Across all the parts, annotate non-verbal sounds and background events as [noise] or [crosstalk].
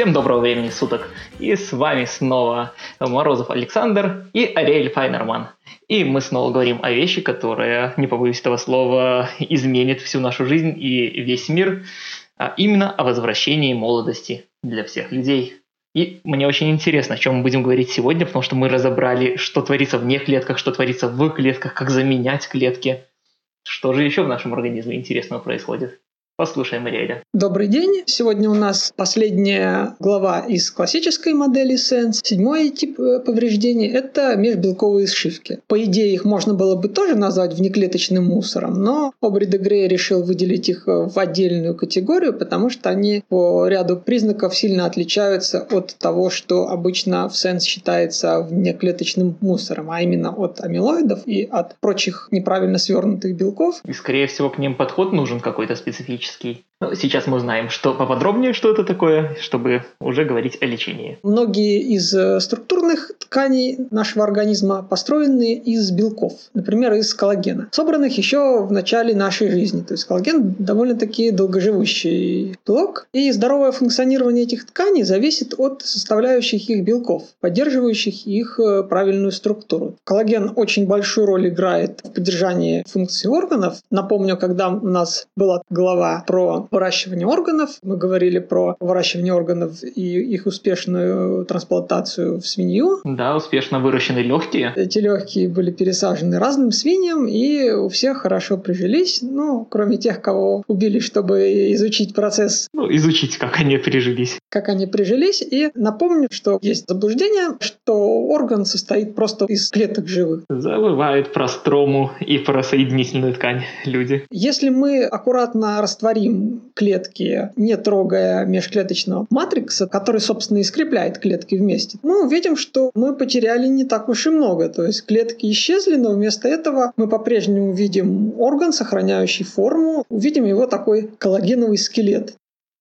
Всем доброго времени суток. И с вами снова Морозов Александр и Ариэль Файнерман. И мы снова говорим о вещи, которая, не побоюсь этого слова, изменит всю нашу жизнь и весь мир, а именно о возвращении молодости для всех людей. И мне очень интересно, о чем мы будем говорить сегодня, потому что мы разобрали, что творится вне клетках, что творится в клетках, как заменять клетки. Что же еще в нашем организме интересного происходит? Послушаем Ариэля. Добрый день. Сегодня у нас последняя глава из классической модели Sense. Седьмой тип э, повреждений – это межбелковые сшивки. По идее, их можно было бы тоже назвать внеклеточным мусором, но Обри де Грей решил выделить их в отдельную категорию, потому что они по ряду признаков сильно отличаются от того, что обычно в Sense считается внеклеточным мусором, а именно от амилоидов и от прочих неправильно свернутых белков. И, скорее всего, к ним подход нужен какой-то специфический химический. Сейчас мы узнаем, что поподробнее, что это такое, чтобы уже говорить о лечении. Многие из э, структурных тканей нашего организма построены из белков, например, из коллагена, собранных еще в начале нашей жизни. То есть коллаген довольно-таки долгоживущий белок, и здоровое функционирование этих тканей зависит от составляющих их белков, поддерживающих их э, правильную структуру. Коллаген очень большую роль играет в поддержании функций органов. Напомню, когда у нас была глава про выращивание органов. Мы говорили про выращивание органов и их успешную трансплантацию в свинью. Да, успешно выращены легкие. Эти легкие были пересажены разным свиньям, и у всех хорошо прижились, ну, кроме тех, кого убили, чтобы изучить процесс. Ну, изучить, как они прижились. Как они прижились. И напомню, что есть заблуждение, что орган состоит просто из клеток живых. Забывают про строму и про соединительную ткань люди. Если мы аккуратно растворим клетки, не трогая межклеточного матрикса, который, собственно, и скрепляет клетки вместе, мы увидим, что мы потеряли не так уж и много. То есть клетки исчезли, но вместо этого мы по-прежнему видим орган, сохраняющий форму, увидим его такой коллагеновый скелет.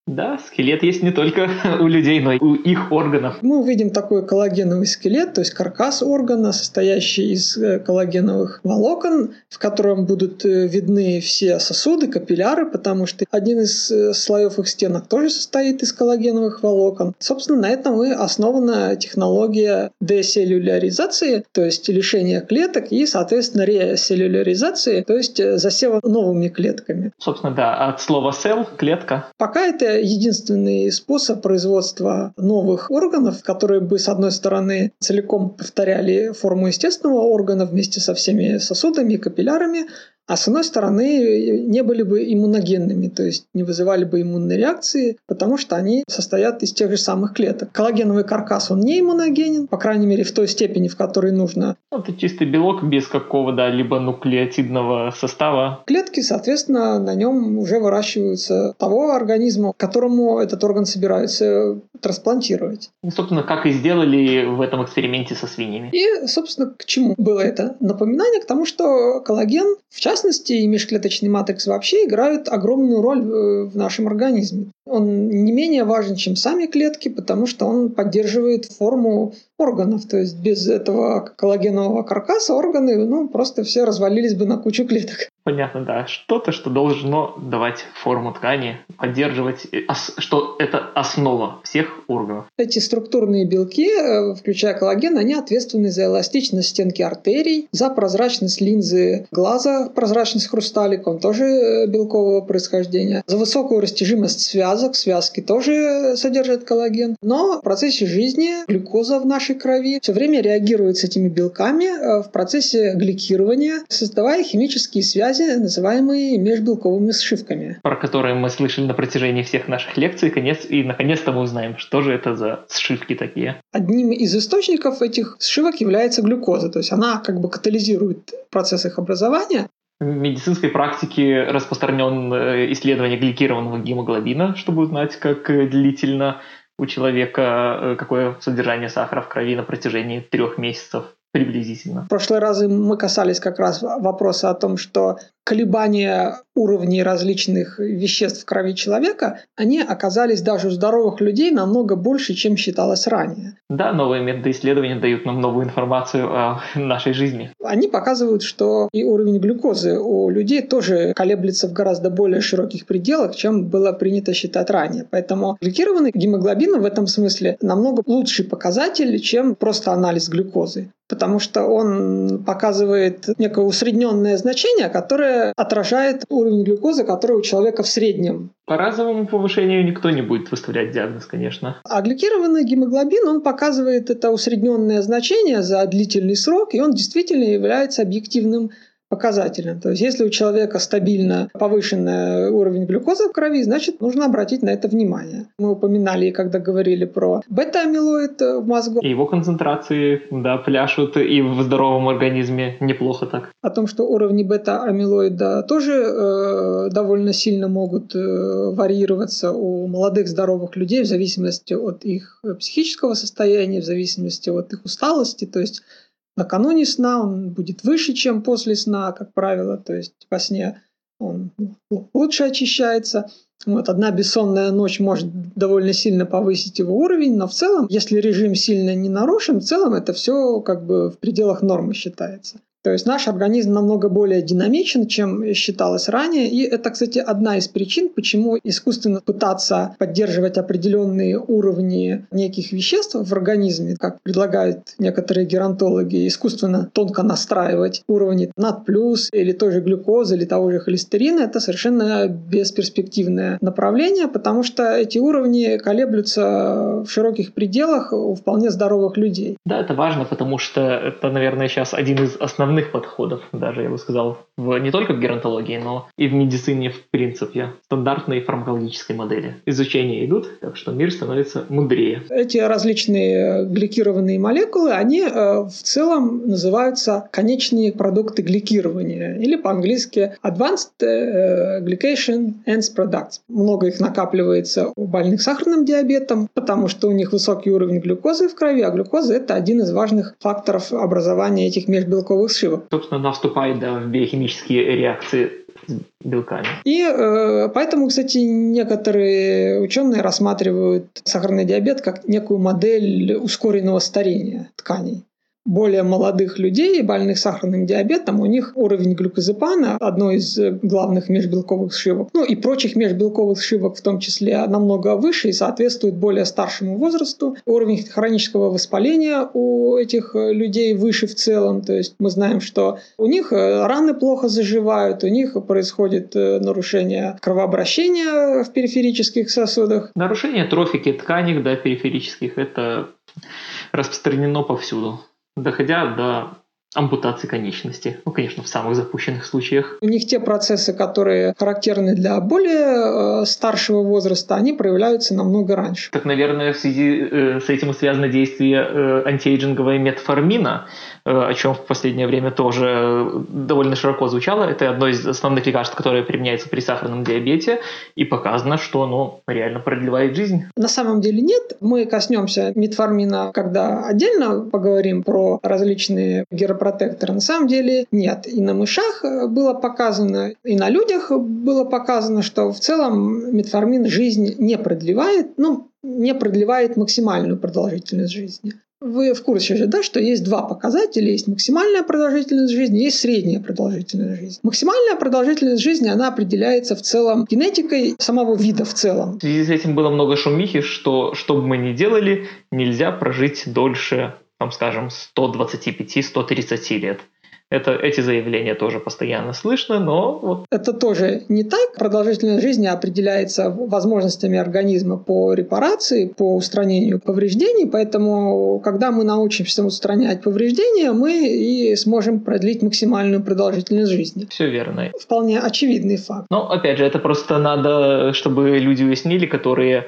Да, скелет есть не только [laughs] у людей, но и у их органов. Мы увидим такой коллагеновый скелет, то есть каркас органа, состоящий из э, коллагеновых волокон, в котором будут э, видны все сосуды, капилляры, потому что один из э, слоев их стенок тоже состоит из коллагеновых волокон. Собственно, на этом и основана технология деселлюляризации, то есть лишения клеток и, соответственно, реселлюляризации, то есть засева новыми клетками. Собственно, да, от слова cell – клетка. Пока это единственный способ производства новых органов, которые бы, с одной стороны, целиком повторяли форму естественного органа вместе со всеми сосудами и капиллярами, а с одной стороны не были бы иммуногенными, то есть не вызывали бы иммунной реакции, потому что они состоят из тех же самых клеток. Коллагеновый каркас, он не иммуногенен, по крайней мере в той степени, в которой нужно. Это чистый белок без какого-то либо нуклеотидного состава. Клетки, соответственно, на нем уже выращиваются того организма, которому этот орган собирается трансплантировать. И, собственно, как и сделали в этом эксперименте со свиньями. И, собственно, к чему было это? Напоминание к тому, что коллаген, в частности, и межклеточный матрикс вообще играют огромную роль э, в нашем организме. Он не менее важен, чем сами клетки, потому что он поддерживает форму органов. То есть без этого коллагенового каркаса органы ну, просто все развалились бы на кучу клеток. Понятно, да. Что-то, что должно давать форму ткани, поддерживать, э, что это основа всех органов. Эти структурные белки, э, включая коллаген, они ответственны за эластичность стенки артерий, за прозрачность линзы глаза, прозрачность хрусталика, он тоже э, белкового происхождения, за высокую растяжимость связок, связки тоже содержат коллаген. Но в процессе жизни глюкоза в нашей крови все время реагирует с этими белками в процессе гликирования, создавая химические связи связи, называемые межбелковыми сшивками. Про которые мы слышали на протяжении всех наших лекций, конец, и наконец-то мы узнаем, что же это за сшивки такие. Одним из источников этих сшивок является глюкоза, то есть она как бы катализирует процесс их образования, в медицинской практике распространен э, исследование гликированного гемоглобина, чтобы узнать, как длительно у человека э, какое содержание сахара в крови на протяжении трех месяцев приблизительно. В прошлые разы мы касались как раз вопроса о том, что колебания уровней различных веществ в крови человека, они оказались даже у здоровых людей намного больше, чем считалось ранее. Да, новые методы исследования дают нам новую информацию о нашей жизни. Они показывают, что и уровень глюкозы у людей тоже колеблется в гораздо более широких пределах, чем было принято считать ранее. Поэтому гликированный гемоглобин в этом смысле намного лучший показатель, чем просто анализ глюкозы потому что он показывает некое усредненное значение, которое отражает уровень глюкозы, который у человека в среднем. По разовому повышению никто не будет выставлять диагноз, конечно. А гликированный гемоглобин, он показывает это усредненное значение за длительный срок, и он действительно является объективным показателем. То есть если у человека стабильно повышенный уровень глюкозы в крови, значит нужно обратить на это внимание. Мы упоминали, когда говорили про бета-амилоид в мозгу. И его концентрации, да, пляшут и в здоровом организме неплохо так. О том, что уровни бета-амилоида тоже э, довольно сильно могут э, варьироваться у молодых здоровых людей в зависимости от их психического состояния, в зависимости от их усталости. То есть накануне сна он будет выше, чем после сна, как правило, то есть во сне он лучше очищается. Вот одна бессонная ночь может довольно сильно повысить его уровень, но в целом, если режим сильно не нарушен, в целом это все как бы в пределах нормы считается. То есть наш организм намного более динамичен, чем считалось ранее. И это, кстати, одна из причин, почему искусственно пытаться поддерживать определенные уровни неких веществ в организме, как предлагают некоторые геронтологи, искусственно тонко настраивать уровни над плюс или той же глюкозы или того же холестерина, это совершенно бесперспективное направление, потому что эти уровни колеблются в широких пределах у вполне здоровых людей. Да, это важно, потому что это, наверное, сейчас один из основных основных подходов, даже я бы сказал, в, не только в геронтологии, но и в медицине в принципе, стандартной фармакологической модели. Изучения идут, так что мир становится мудрее. Эти различные гликированные молекулы, они э, в целом называются конечные продукты гликирования, или по-английски Advanced э, Glycation Ends Products. Много их накапливается у больных сахарным диабетом, потому что у них высокий уровень глюкозы в крови, а глюкоза – это один из важных факторов образования этих межбелковых сшивок. Собственно, она вступает да, в биохимические реакции с белками. И э, поэтому, кстати, некоторые ученые рассматривают сахарный диабет как некую модель ускоренного старения тканей более молодых людей, больных сахарным диабетом, у них уровень глюкозепана, одной из главных межбелковых сшивок, ну и прочих межбелковых сшивок в том числе, намного выше и соответствует более старшему возрасту. Уровень хронического воспаления у этих людей выше в целом, то есть мы знаем, что у них раны плохо заживают, у них происходит э, нарушение кровообращения в периферических сосудах. Нарушение трофики тканей, да, периферических, это распространено повсюду доходя до ампутации конечности. Ну, конечно, в самых запущенных случаях. У них те процессы, которые характерны для более э, старшего возраста, они проявляются намного раньше. Так, наверное, в связи э, с этим связано действие э, антиэйджинговой метформина, э, о чем в последнее время тоже довольно широко звучало. Это одно из основных лекарств, которое применяется при сахарном диабете, и показано, что оно реально продлевает жизнь. На самом деле нет. Мы коснемся метформина, когда отдельно поговорим про различные геропатии протектора. На самом деле нет. И на мышах э, было показано, и на людях было показано, что в целом метформин жизнь не продлевает, ну, не продлевает максимальную продолжительность жизни. Вы в курсе же, да, что есть два показателя. Есть максимальная продолжительность жизни, есть средняя продолжительность жизни. Максимальная продолжительность жизни, она определяется в целом генетикой самого вида в целом. В связи с этим было много шумихи, что что бы мы ни делали, нельзя прожить дольше там, скажем, 125-130 лет. Это, эти заявления тоже постоянно слышно, но вот... Это тоже не так. Продолжительность жизни определяется возможностями организма по репарации, по устранению повреждений, поэтому когда мы научимся устранять повреждения, мы и сможем продлить максимальную продолжительность жизни. Все верно. Вполне очевидный факт. Но, опять же, это просто надо, чтобы люди уяснили, которые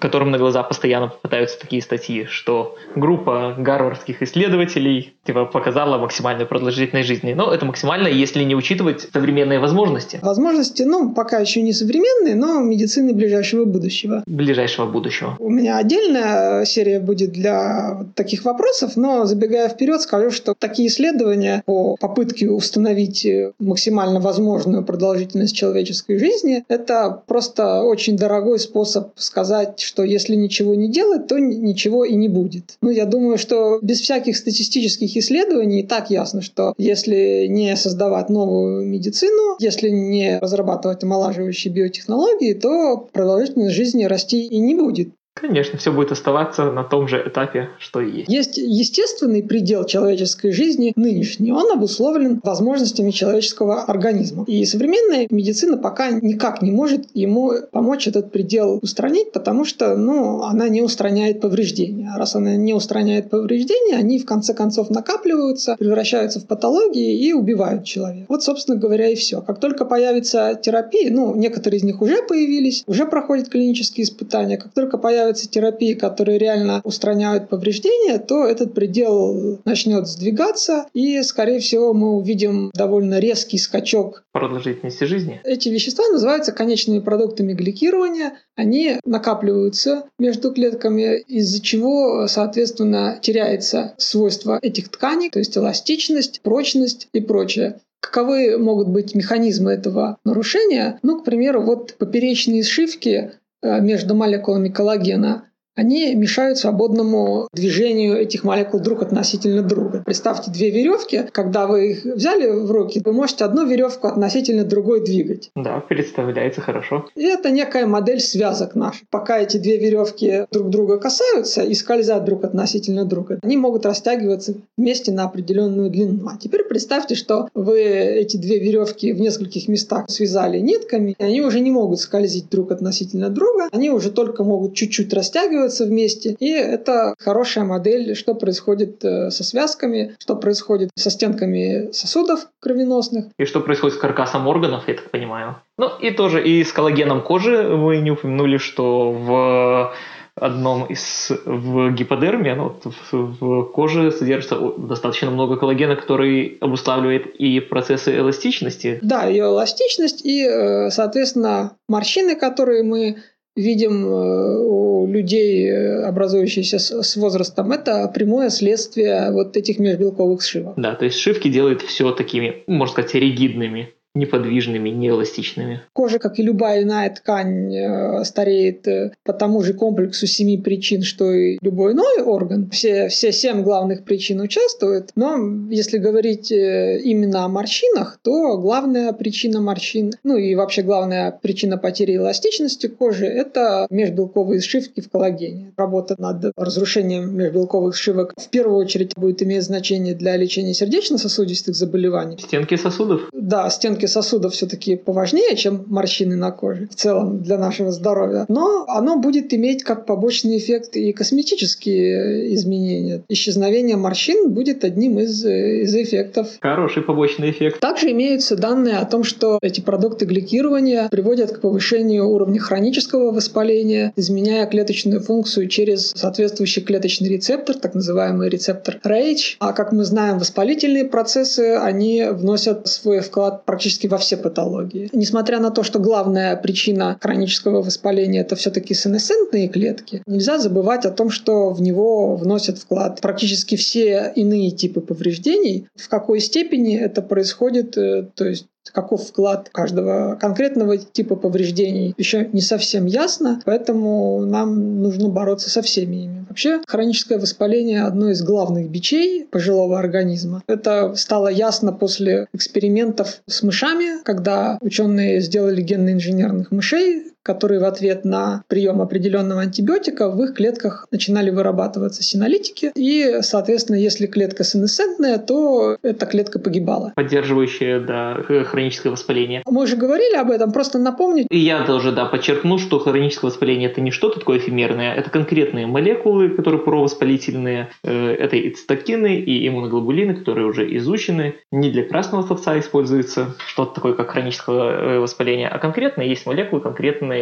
которым на глаза постоянно попадаются такие статьи, что группа гарвардских исследователей типа, показала максимальную продолжительность конкретной жизни. Но это максимально, если не учитывать современные возможности. Возможности, ну, пока еще не современные, но медицины ближайшего будущего. Ближайшего будущего. У меня отдельная серия будет для таких вопросов, но забегая вперед, скажу, что такие исследования по попытке установить максимально возможную продолжительность человеческой жизни, это просто очень дорогой способ сказать, что если ничего не делать, то ничего и не будет. Ну, я думаю, что без всяких статистических исследований и так ясно, что если не создавать новую медицину, если не разрабатывать омолаживающие биотехнологии, то продолжительность жизни расти и не будет. Конечно, все будет оставаться на том же этапе, что и есть. Есть естественный предел человеческой жизни нынешний. Он обусловлен возможностями человеческого организма. И современная медицина пока никак не может ему помочь этот предел устранить, потому что ну, она не устраняет повреждения. А раз она не устраняет повреждения, они в конце концов накапливаются, превращаются в патологии и убивают человека. Вот, собственно говоря, и все. Как только появится терапия, ну, некоторые из них уже появились, уже проходят клинические испытания, как только появится появятся терапии, которые реально устраняют повреждения, то этот предел начнет сдвигаться, и, скорее всего, мы увидим довольно резкий скачок продолжительности жизни. Эти вещества называются конечными продуктами гликирования. Они накапливаются между клетками, из-за чего, соответственно, теряется свойство этих тканей, то есть эластичность, прочность и прочее. Каковы могут быть механизмы этого нарушения? Ну, к примеру, вот поперечные сшивки между молекулами коллагена они мешают свободному движению этих молекул друг относительно друга. Представьте две веревки, когда вы их взяли в руки, вы можете одну веревку относительно другой двигать. Да, представляется хорошо. И это некая модель связок наших. Пока эти две веревки друг друга касаются и скользят друг относительно друга, они могут растягиваться вместе на определенную длину. А теперь представьте, что вы эти две веревки в нескольких местах связали нитками, и они уже не могут скользить друг относительно друга, они уже только могут чуть-чуть растягиваться складываются вместе. И это хорошая модель, что происходит э, со связками, что происходит со стенками сосудов кровеносных. И что происходит с каркасом органов, я так понимаю. Ну и тоже и с коллагеном кожи вы не упомянули, что в одном из в гиподерме, ну, в, в коже содержится достаточно много коллагена, который обуславливает и процессы эластичности. Да, ее эластичность и, э, соответственно, морщины, которые мы видим э, у людей, э, образующихся с возрастом, это прямое следствие вот этих межбелковых сшивок. Да, то есть сшивки делают все такими, можно сказать, ригидными неподвижными, неэластичными. Кожа, как и любая иная ткань, э, стареет э, по тому же комплексу семи причин, что и любой иной орган. Все, все семь главных причин участвуют. Но если говорить э, именно о морщинах, то главная причина морщин, ну и вообще главная причина потери эластичности кожи – это межбелковые сшивки в коллагене. Работа над разрушением межбелковых сшивок в первую очередь будет иметь значение для лечения сердечно-сосудистых заболеваний. Стенки сосудов? Да, стенки сосудов все-таки поважнее, чем морщины на коже в целом для нашего здоровья. Но оно будет иметь как побочный эффект и косметические изменения. Исчезновение морщин будет одним из, из эффектов. Хороший побочный эффект. Также имеются данные о том, что эти продукты гликирования приводят к повышению уровня хронического воспаления, изменяя клеточную функцию через соответствующий клеточный рецептор, так называемый рецептор RAGE. А как мы знаем, воспалительные процессы, они вносят свой вклад практически практически во все патологии. Несмотря на то, что главная причина хронического воспаления это все-таки сенесцентные клетки, нельзя забывать о том, что в него вносят вклад практически все иные типы повреждений. В какой степени это происходит, э, то есть каков вклад каждого конкретного типа повреждений, еще не совсем ясно, поэтому нам нужно бороться со всеми ими. Вообще, хроническое воспаление – одно из главных бичей пожилого организма. Это стало ясно после экспериментов с мышами, когда ученые сделали генно-инженерных мышей, которые в ответ на прием определенного антибиотика в их клетках начинали вырабатываться синолитики. И, соответственно, если клетка сенесцентная, то эта клетка погибала. Поддерживающая да, хроническое воспаление. Мы уже говорили об этом, просто напомнить. И я тоже да, подчеркну, что хроническое воспаление это не что-то такое эфемерное, это конкретные молекулы, которые провоспалительные. Э, это и цитокины, и иммуноглобулины, которые уже изучены. Не для красного словца используется что-то такое, как хроническое э, воспаление, а конкретно есть молекулы, конкретные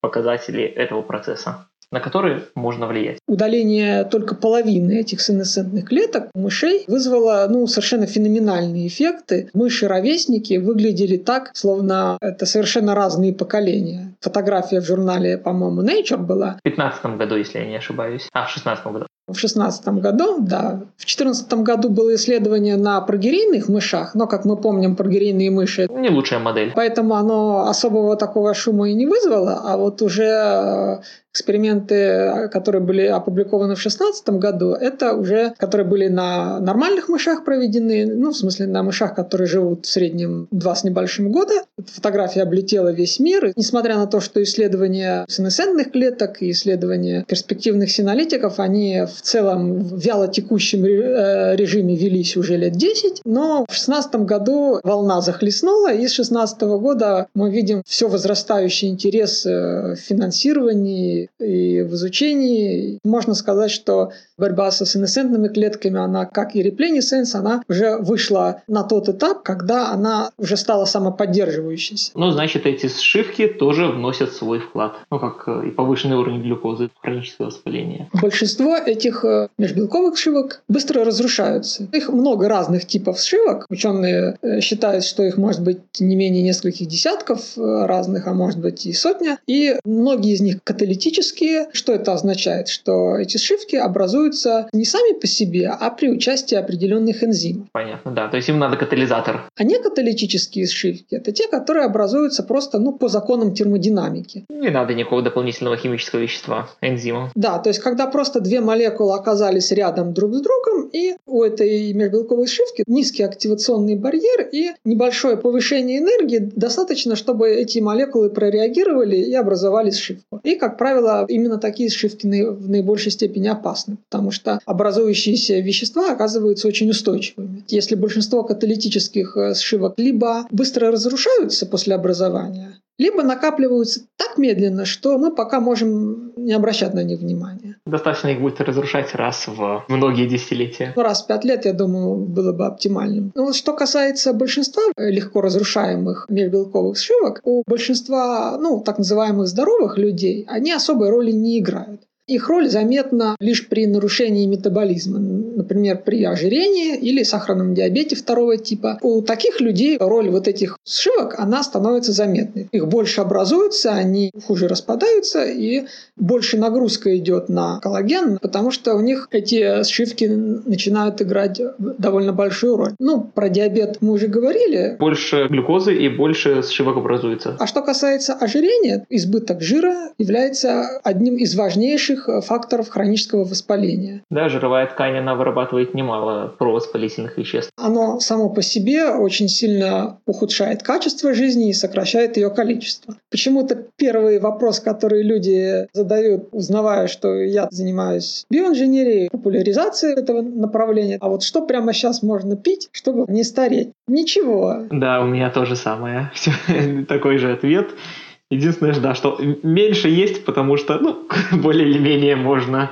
показатели этого процесса на которые можно влиять. Удаление только половины этих сенесцентных клеток мышей вызвало ну, совершенно феноменальные эффекты. Мыши-ровесники выглядели так, словно это совершенно разные поколения. Фотография в журнале, по-моему, Nature была. В 15 году, если я не ошибаюсь. А, в 16 году в 2016 году, да. В 2014 году было исследование на прогерийных мышах, но, как мы помним, прогерийные мыши... Не лучшая модель. Поэтому оно особого такого шума и не вызвало, а вот уже э, эксперименты, которые были опубликованы в 2016 году, это уже, которые были на нормальных мышах проведены, ну, в смысле, на мышах, которые живут в среднем два с небольшим года. Эта фотография облетела весь мир. И, несмотря на то, что исследования сенесцентных клеток и исследования перспективных синалитиков, они в целом в вяло текущем э, режиме велись уже лет 10, но в 2016 году волна захлестнула, и с 2016 года мы видим все возрастающий интерес э, в финансировании и в изучении. Можно сказать, что борьба со сенесцентными клетками, она, как и реплинесенс, она уже вышла на тот этап, когда она уже стала самоподдерживающейся. Ну, значит, эти сшивки тоже вносят свой вклад. Ну, как э, и повышенный уровень глюкозы, хроническое воспаление. Большинство этих э, межбелковых сшивок быстро разрушаются. Их много разных типов сшивок. Ученые э, считают, что их может быть не менее нескольких десятков разных, а может быть и сотня. И многие из них каталитические. Что это означает? Что эти сшивки образуются не сами по себе, а при участии определенных энзимов. Понятно, да. То есть им надо катализатор. А не каталитические сшивки – это те, которые образуются просто ну, по законам термодинамики. Не надо никакого дополнительного химического вещества, энзима. Да, то есть когда просто две молекулы оказались рядом друг с другом, и у этой межбелковой сшивки низкий активационный барьер и небольшое повышение энергии достаточно, чтобы эти молекулы прореагировали и образовали сшивку. И, как правило, именно такие сшивки в наибольшей степени опасны, потому что образующиеся вещества оказываются очень устойчивыми. Если большинство каталитических э, сшивок либо быстро разрушаются после образования, либо накапливаются так медленно, что мы пока можем не обращать на них внимания. Достаточно их будет разрушать раз в многие десятилетия. Ну, раз в пять лет, я думаю, было бы оптимальным. Но вот что касается большинства легко разрушаемых межбелковых сшивок, у большинства, ну, так называемых здоровых людей, они особой роли не играют. Их роль заметна лишь при нарушении метаболизма, например, при ожирении или сахарном диабете второго типа. У таких людей роль вот этих сшивок, она становится заметной. Их больше образуется, они хуже распадаются, и больше нагрузка идет на коллаген, потому что у них эти сшивки начинают играть довольно большую роль. Ну, про диабет мы уже говорили. Больше глюкозы и больше сшивок образуется. А что касается ожирения, избыток жира является одним из важнейших важнейших э, факторов хронического воспаления. Да, жировая ткань, она вырабатывает немало провоспалительных веществ. Оно само по себе очень сильно ухудшает качество жизни и сокращает ее количество. Почему-то первый вопрос, который люди задают, узнавая, что я занимаюсь биоинженерией, популяризацией этого направления, а вот что прямо сейчас можно пить, чтобы не стареть? Ничего. Да, у меня тоже самое. [laughs] Такой же ответ. Единственное, да, что меньше есть, потому что, ну, [laughs] более или менее можно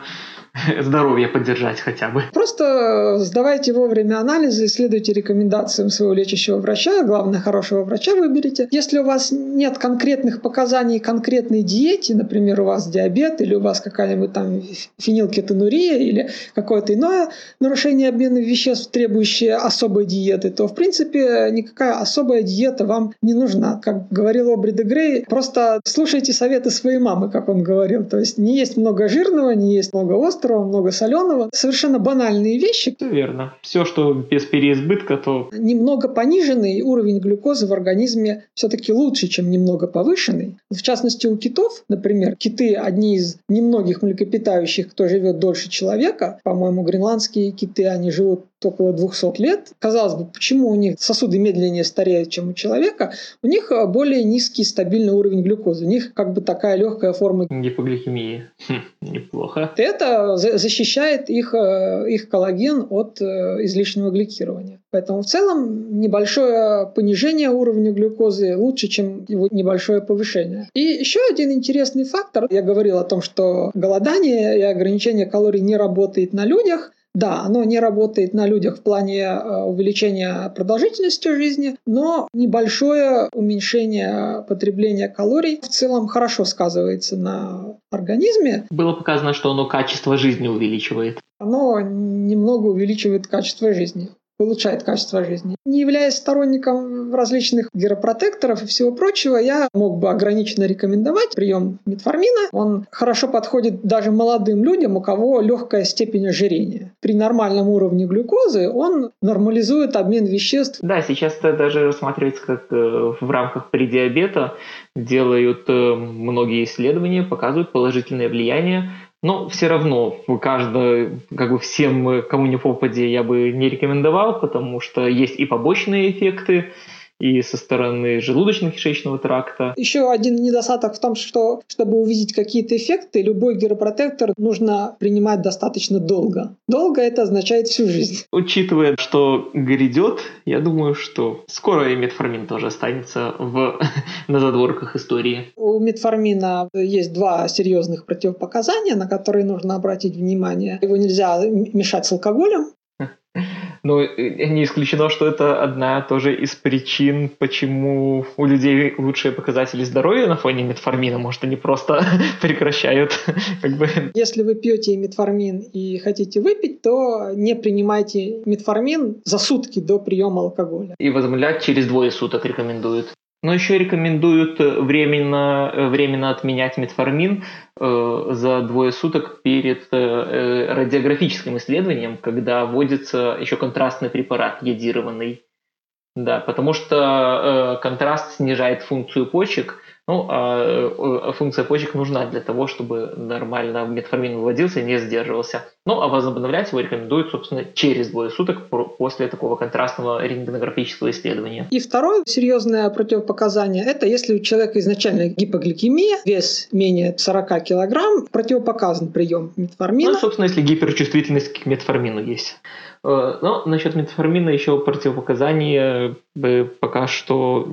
[laughs] здоровье поддержать хотя бы. Просто сдавайте вовремя анализы, следуйте рекомендациям своего лечащего врача, главное, хорошего врача выберите. Если у вас нет конкретных показаний конкретной диете, например, у вас диабет или у вас какая-нибудь там фенилкетонурия или какое-то иное нарушение обмена веществ, требующее особой диеты, то, в принципе, никакая особая диета вам не нужна. Как говорил Обри де Грей, просто слушайте советы своей мамы, как он говорил. То есть не есть много жирного, не есть много острого, острого, много соленого. Совершенно банальные вещи. Верно. Все, что без переизбытка, то... Немного пониженный уровень глюкозы в организме все-таки лучше, чем немного повышенный. В частности, у китов, например, киты одни из немногих млекопитающих, кто живет дольше человека. По-моему, гренландские киты, они живут около 200 лет. Казалось бы, почему у них сосуды медленнее стареют, чем у человека? У них э, более низкий стабильный уровень глюкозы. У них как бы такая легкая форма гипогликемии. Хм, неплохо. Это защищает их, э, их коллаген от э, излишнего гликирования. Поэтому в целом небольшое понижение уровня глюкозы лучше, чем его небольшое повышение. И еще один интересный фактор. Я говорил о том, что голодание и ограничение калорий не работает на людях – Да, оно не работает на людях в плане э, увеличения продолжительности жизни, но небольшое уменьшение потребления калорий в целом хорошо сказывается на организме. Было показано, что оно качество жизни увеличивает. Оно немного увеличивает качество жизни улучшает качество жизни. Не являясь сторонником различных геропротекторов и всего прочего, я мог бы ограниченно рекомендовать прием метформина. Он хорошо подходит даже молодым людям, у кого легкая степень ожирения. При нормальном уровне глюкозы он нормализует обмен веществ. Да, сейчас это даже рассматривается как э, в рамках предиабета делают э, многие исследования, показывают положительное влияние но все равно каждый, как бы всем, кому не попади, я бы не рекомендовал, потому что есть и побочные эффекты, и со стороны желудочно-кишечного тракта. Еще один недостаток в том, что чтобы увидеть какие-то эффекты, любой геропротектор нужно принимать достаточно долго. Долго это означает всю жизнь. Учитывая, что грядет, я думаю, что скоро и метформин тоже останется в, [laughs] на задворках истории. У метформина есть два серьезных противопоказания, на которые нужно обратить внимание. Его нельзя мешать с алкоголем, [laughs] но э, не исключено, что это одна тоже из причин, почему у людей лучшие показатели здоровья на фоне метформина. Может, они просто [laughs] прекращают. [laughs] Как бы. Если вы пьете метформин и хотите выпить, то не принимайте метформин за сутки до приема алкоголя. И возобновлять через двое суток рекомендуют. Но еще рекомендуют э, временно, э, временно отменять метформин э, за двое суток перед э, э, радиографическим исследованием, когда вводится еще контрастный препарат йодированный. Да, потому что э, контраст снижает функцию почек, ну, а э, функция почек нужна для того, чтобы нормально метформин выводился и не сдерживался. Ну, а возобновлять его рекомендуют, собственно, через двое суток после такого контрастного рентгенографического исследования. И второе серьезное противопоказание – это если у человека изначально гипогликемия, вес менее 40 килограмм, противопоказан прием метформина. Ну, собственно, если гиперчувствительность к метформину есть. Э, но насчет метформина еще противопоказания э, пока что,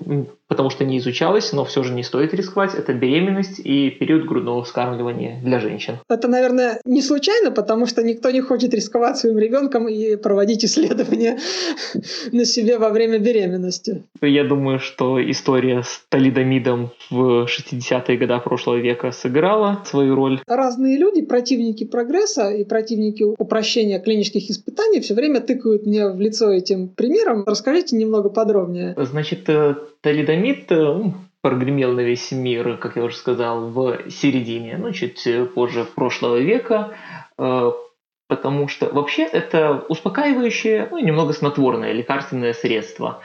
потому что не изучалось, но все же не стоит рисковать. Это беременность и период грудного вскармливания для женщин. Это, наверное, не случайно, потому что никто не хочет рисковать своим ребенком и проводить исследования [laughs] на себе во время беременности. Я думаю, что история с талидомидом в 60-е годы прошлого века сыграла свою роль. Разные люди, противники прогресса и противники упрощения клинических испытаний все время тыкают мне в лицо этим примером. Расскажите немного подробнее. Значит, э, талидомид э, прогремел на весь мир, как я уже сказал, в середине, ну, чуть позже прошлого века, э, потому что вообще это успокаивающее, ну, немного снотворное лекарственное средство.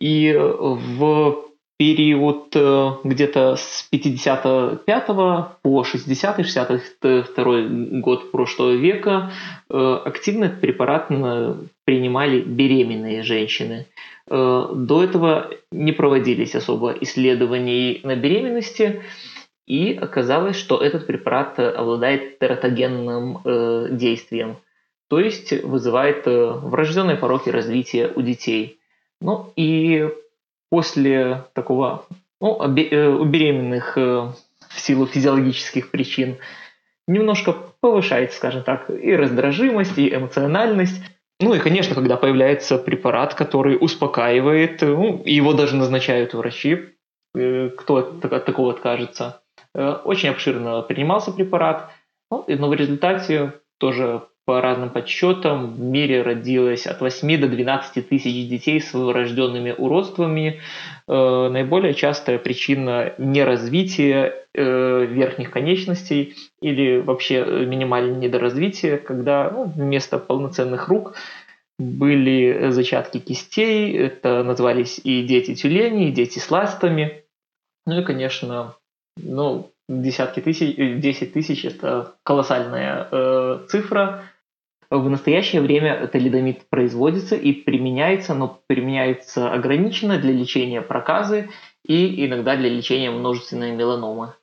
И в период э, где-то с 55 по 60-62 год прошлого века э, активно этот препарат принимали беременные женщины. Э, до этого не проводились особо исследований на беременности, и оказалось, что этот препарат обладает тератогенным действием, то есть вызывает врожденные пороки развития у детей. Ну и после такого, ну, э, у беременных э, в силу физиологических причин немножко повышается, скажем так, и раздражимость, и эмоциональность. Ну и, конечно, когда появляется препарат, который успокаивает, ну, его даже назначают врачи, э, кто от такого откажется. Очень обширно принимался препарат, ну, но в результате тоже по разным подсчетам, в мире родилось от 8 до 12 тысяч детей с врожденными уродствами. Э, наиболее частая причина неразвития э, верхних конечностей или вообще минимальное недоразвитие, когда ну, вместо полноценных рук были зачатки кистей, это назывались и дети тюлени, и дети с ластами. Ну и, конечно, ну, десятки тысяч, 10 тысяч – это колоссальная э, цифра, в настоящее время талидомид производится и применяется, но применяется ограниченно для лечения проказы и иногда для лечения множественной меланомы.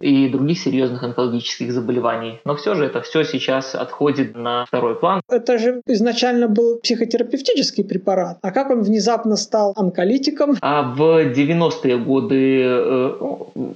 И других серьезных онкологических заболеваний. Но все же это все сейчас отходит на второй план. Это же изначально был психотерапевтический препарат. А как он внезапно стал онколитиком? А в 90-е годы, э,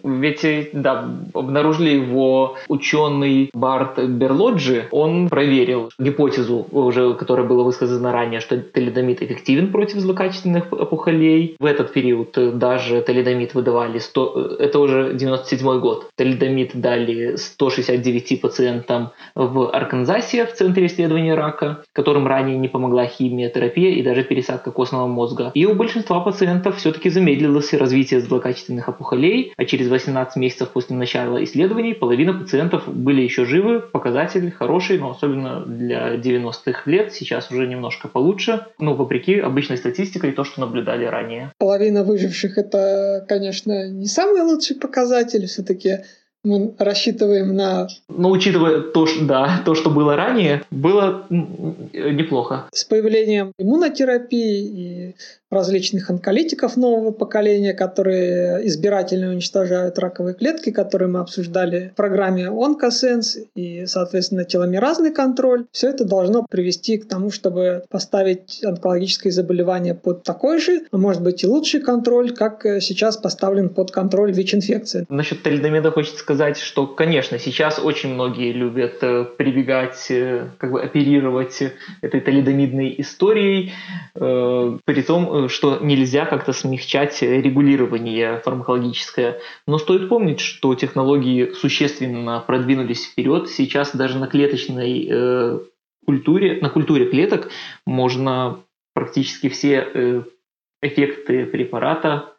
ведь, да, обнаружили его ученый Барт Берлоджи. Он проверил гипотезу, уже, которая была высказана ранее, что талидомид эффективен против злокачественных опухолей. В этот период даже талидомид выдавали 100, это уже 97 год. Талидомид дали 169 пациентам в Арканзасе в Центре исследования рака, которым ранее не помогла химиотерапия и даже пересадка костного мозга. И у большинства пациентов все-таки замедлилось развитие злокачественных опухолей, а через 18 месяцев после начала исследований половина пациентов были еще живы, показатель хороший, но особенно для 90-х лет сейчас уже немножко получше, ну, вопреки обычной статистике и то, что наблюдали ранее. Половина выживших это, конечно, не самый лучший показатель, все-таки мы рассчитываем на... Но учитывая то, что, да, то, что было ранее, было неплохо. С появлением иммунотерапии и различных онколитиков нового поколения, которые избирательно уничтожают раковые клетки, которые мы обсуждали в программе Онкосенс и, соответственно, теломеразный контроль. Все это должно привести к тому, чтобы поставить онкологическое заболевание под такой же, а может быть и лучший контроль, как сейчас поставлен под контроль ВИЧ-инфекции. Насчет талидомида хочется сказать, что, конечно, сейчас очень многие любят э, прибегать, э, как бы оперировать этой талидомидной историей, э, при том, что нельзя как-то смягчать регулирование фармакологическое. Но стоит помнить, что технологии существенно продвинулись вперед. Сейчас даже на клеточной э, культуре, на культуре клеток можно практически все э, эффекты препарата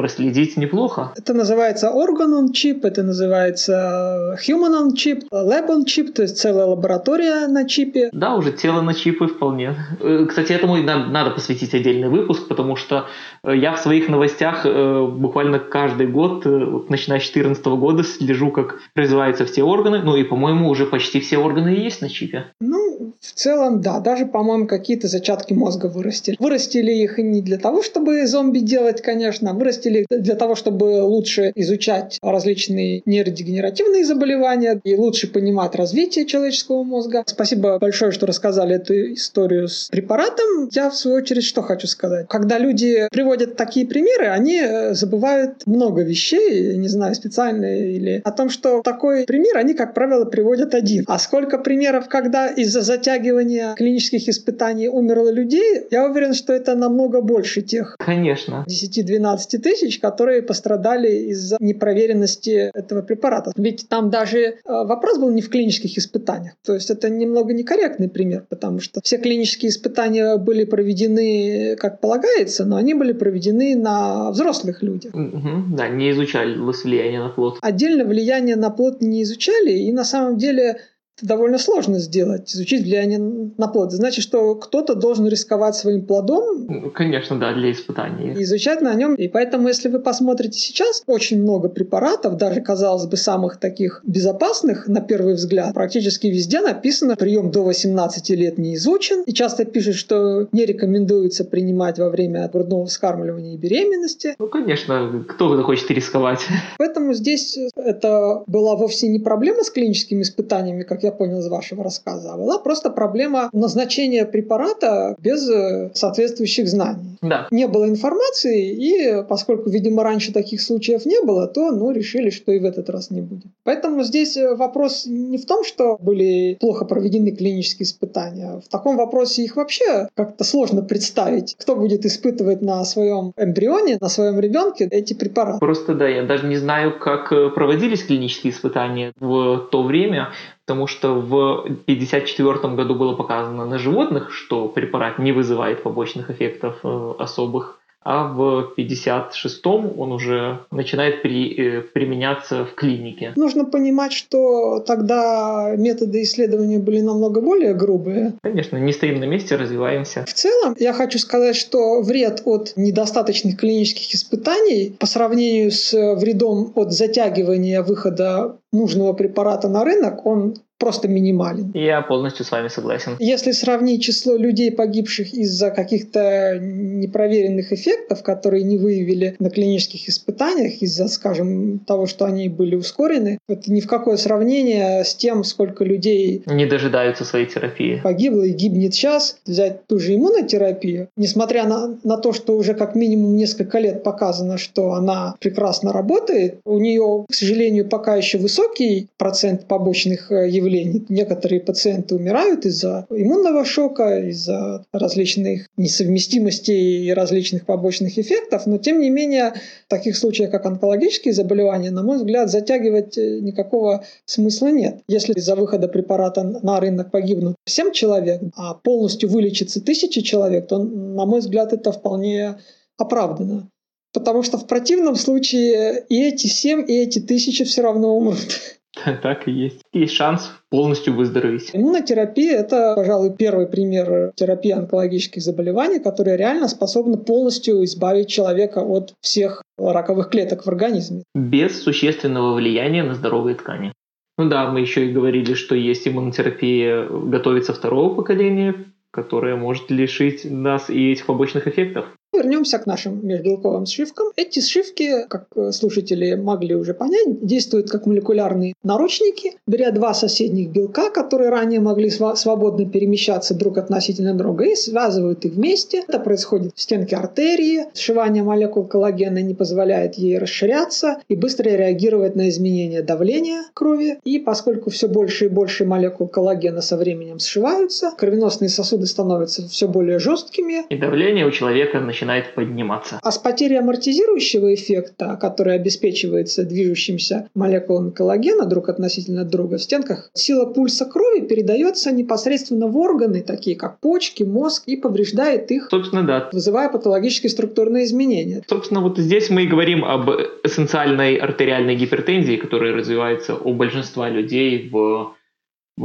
проследить неплохо. Это называется organ on chip, это называется human on chip, lab on chip, то есть целая лаборатория на чипе. Да, уже тело на чипы вполне. Э, кстати, этому надо посвятить отдельный выпуск, потому что э, я в своих новостях э, буквально каждый год, начиная с 2014 года, слежу, как развиваются все органы, ну и, по-моему, уже почти все органы есть на чипе. Ну, в целом, да, даже, по-моему, какие-то зачатки мозга вырастили. Вырастили их не для того, чтобы зомби делать, конечно, а вырастили для того, чтобы лучше изучать различные нейродегенеративные заболевания и лучше понимать развитие человеческого мозга. Спасибо большое, что рассказали эту историю с препаратом. Я, в свою очередь, что хочу сказать. Когда люди приводят такие примеры, они э, забывают много вещей, не знаю, специально или о том, что такой пример они, как правило, приводят один. А сколько примеров, когда из-за затягивания клинических испытаний умерло людей, я уверен, что это намного больше тех. Конечно. 10-12 тысяч, которые пострадали из-за непроверенности этого препарата. Ведь там даже э, вопрос был не в клинических испытаниях. То есть это немного некорректный пример, потому что все клинические испытания были проведены как полагается, но они были проведены на взрослых людях. Угу, да, не изучали влияние на плод. Отдельно влияние на плод не изучали, и на самом деле довольно сложно сделать, изучить влияние на плод. Значит, что кто-то должен рисковать своим плодом. Ну, конечно, да, для испытаний. И изучать на нем. И поэтому, если вы посмотрите сейчас, очень много препаратов, даже, казалось бы, самых таких безопасных, на первый взгляд, практически везде написано, прием до 18 лет не изучен. И часто пишут, что не рекомендуется принимать во время грудного вскармливания и беременности. Ну, конечно, кто захочет рисковать. Поэтому здесь это была вовсе не проблема с клиническими испытаниями, как я я понял из вашего рассказа, а была просто проблема назначения препарата без э, соответствующих знаний. Да. Не было информации, и поскольку, видимо, раньше таких случаев не было, то ну, решили, что и в этот раз не будет. Поэтому здесь э, вопрос не в том, что были плохо проведены клинические испытания. В таком вопросе их вообще как-то сложно представить, кто будет испытывать на своем эмбрионе, на своем ребенке эти препараты. Просто да, я даже не знаю, как э, проводились клинические испытания в то время, потому что в 1954 году было показано на животных, что препарат не вызывает побочных эффектов э, особых а в 56-м он уже начинает при, э, применяться в клинике. Нужно понимать, что тогда методы исследования были намного более грубые. Конечно, не стоим на месте, развиваемся. В целом, я хочу сказать, что вред от недостаточных клинических испытаний по сравнению с вредом от затягивания выхода нужного препарата на рынок, он просто минимален. Я полностью с вами согласен. Если сравнить число людей, погибших из-за каких-то непроверенных эффектов, которые не выявили на клинических испытаниях из-за, скажем, того, что они были ускорены, это ни в какое сравнение с тем, сколько людей не дожидаются своей терапии. Погибло и гибнет сейчас. Взять ту же иммунотерапию, несмотря на, на то, что уже как минимум несколько лет показано, что она прекрасно работает, у нее, к сожалению, пока еще высокий процент побочных э, явлений. Некоторые пациенты умирают из-за иммунного шока, из-за различных несовместимостей и различных побочных эффектов, но тем не менее в таких случаях, как онкологические заболевания, на мой взгляд, затягивать э, никакого смысла нет. Если из-за выхода препарата на рынок погибнут 7 человек, а полностью вылечится тысячи человек, то, на мой взгляд, это вполне оправдано. Потому что в противном случае и эти 7, и эти тысячи все равно умрут. [laughs] Так и есть. Есть шанс полностью выздороветь. Иммунотерапия – это, пожалуй, первый пример терапии онкологических заболеваний, которая реально способна полностью избавить человека от всех раковых клеток в организме. Без существенного влияния на здоровые ткани. Ну да, мы еще и говорили, что есть иммунотерапия, готовится второго поколения, которая может лишить нас и этих побочных эффектов. Вернемся к нашим межбелковым сшивкам. Эти сшивки, как э, слушатели могли уже понять, действуют как молекулярные наручники. Беря два соседних белка, которые ранее могли свободно перемещаться друг относительно друга, и связывают их вместе. Это происходит в стенке артерии. Сшивание молекул коллагена не позволяет ей расширяться и быстро реагировать на изменения давления крови. И поскольку все больше и больше молекул коллагена со временем сшиваются, кровеносные сосуды становятся все более жесткими. И давление у человека начинает начинает подниматься. А с потерей амортизирующего эффекта, который обеспечивается движущимся молекулами коллагена друг относительно друга в стенках, сила пульса крови передается непосредственно в органы, такие как почки, мозг, и повреждает их, Собственно, да. вызывая патологические структурные изменения. Собственно, вот здесь мы и говорим об эссенциальной артериальной гипертензии, которая развивается у большинства людей в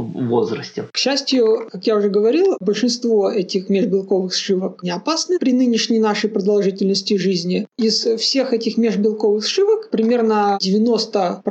возрасте. К счастью, как я уже говорил, большинство этих межбелковых сшивок не опасны при нынешней нашей продолжительности жизни. Из всех этих межбелковых сшивок примерно 90%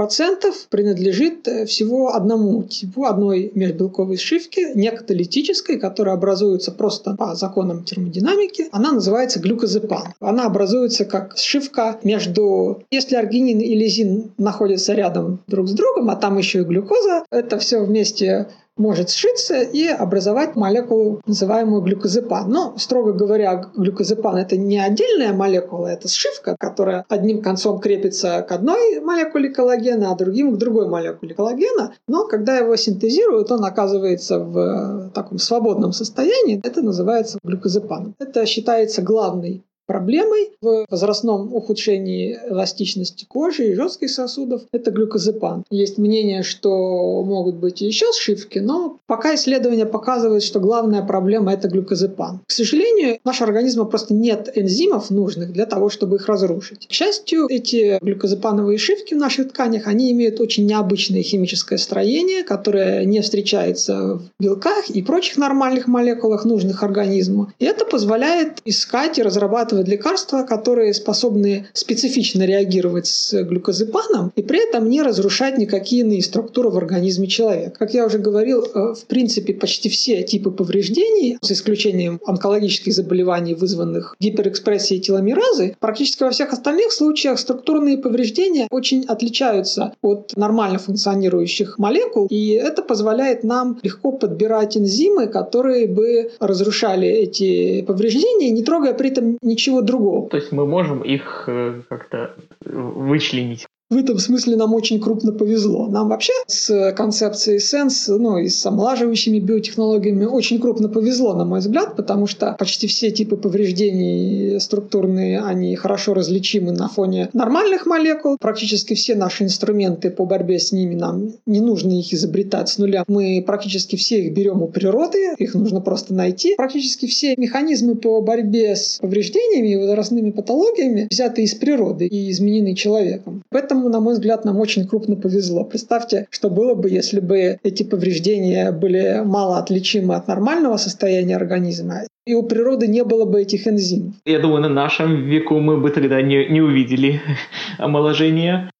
принадлежит э, всего одному типу, одной межбелковой сшивки, некаталитической, которая образуется просто по законам термодинамики. Она называется глюкозепан. Она образуется как сшивка между... Если аргинин и лизин находятся рядом друг с другом, а там еще и глюкоза, это все вместе может сшиться и образовать молекулу, называемую глюкозепан. Но, строго говоря, глюкозепан – это не отдельная молекула, это сшивка, которая одним концом крепится к одной молекуле коллагена, а другим к другой молекуле коллагена. Но когда его синтезируют, он оказывается в таком свободном состоянии. Это называется глюкозепаном. Это считается главной Проблемой в возрастном ухудшении эластичности кожи и жестких сосудов это глюкозепан. Есть мнение, что могут быть еще сшивки, но пока исследования показывают, что главная проблема это глюкозепан. К сожалению, у нашего организма просто нет энзимов нужных для того, чтобы их разрушить. К счастью, эти глюкозепановые шивки в наших тканях, они имеют очень необычное химическое строение, которое не встречается в белках и прочих нормальных молекулах, нужных организму. И это позволяет искать и разрабатывать разрабатывать лекарства, которые способны специфично реагировать с глюкозепаном и при этом не разрушать никакие иные структуры в организме человека. Как я уже говорил, э, в принципе, почти все типы повреждений, с исключением онкологических заболеваний, вызванных гиперэкспрессией теломеразы, практически во всех остальных случаях структурные повреждения очень отличаются от нормально функционирующих молекул, и это позволяет нам легко подбирать энзимы, которые бы разрушали эти повреждения, не трогая при этом ничего ничего другого. То есть мы можем их э, как-то вычленить. В этом смысле нам очень крупно повезло. Нам вообще с концепцией Sense, ну и с омолаживающими биотехнологиями очень крупно повезло, на мой взгляд, потому что почти все типы повреждений структурные, они хорошо различимы на фоне нормальных молекул. Практически все наши инструменты по борьбе с ними, нам не нужно их изобретать с нуля. Мы практически все их берем у природы, их нужно просто найти. Практически все механизмы по борьбе с повреждениями и возрастными патологиями взяты из природы и изменены человеком. Поэтому Поэтому, на мой взгляд, нам очень крупно повезло. Представьте, что было бы, если бы эти повреждения были мало отличимы от нормального состояния организма, и у природы не было бы этих энзимов. Я думаю, на нашем веку мы бы тогда не, не увидели [laughs] омоложения.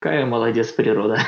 Как Какая молодец природа.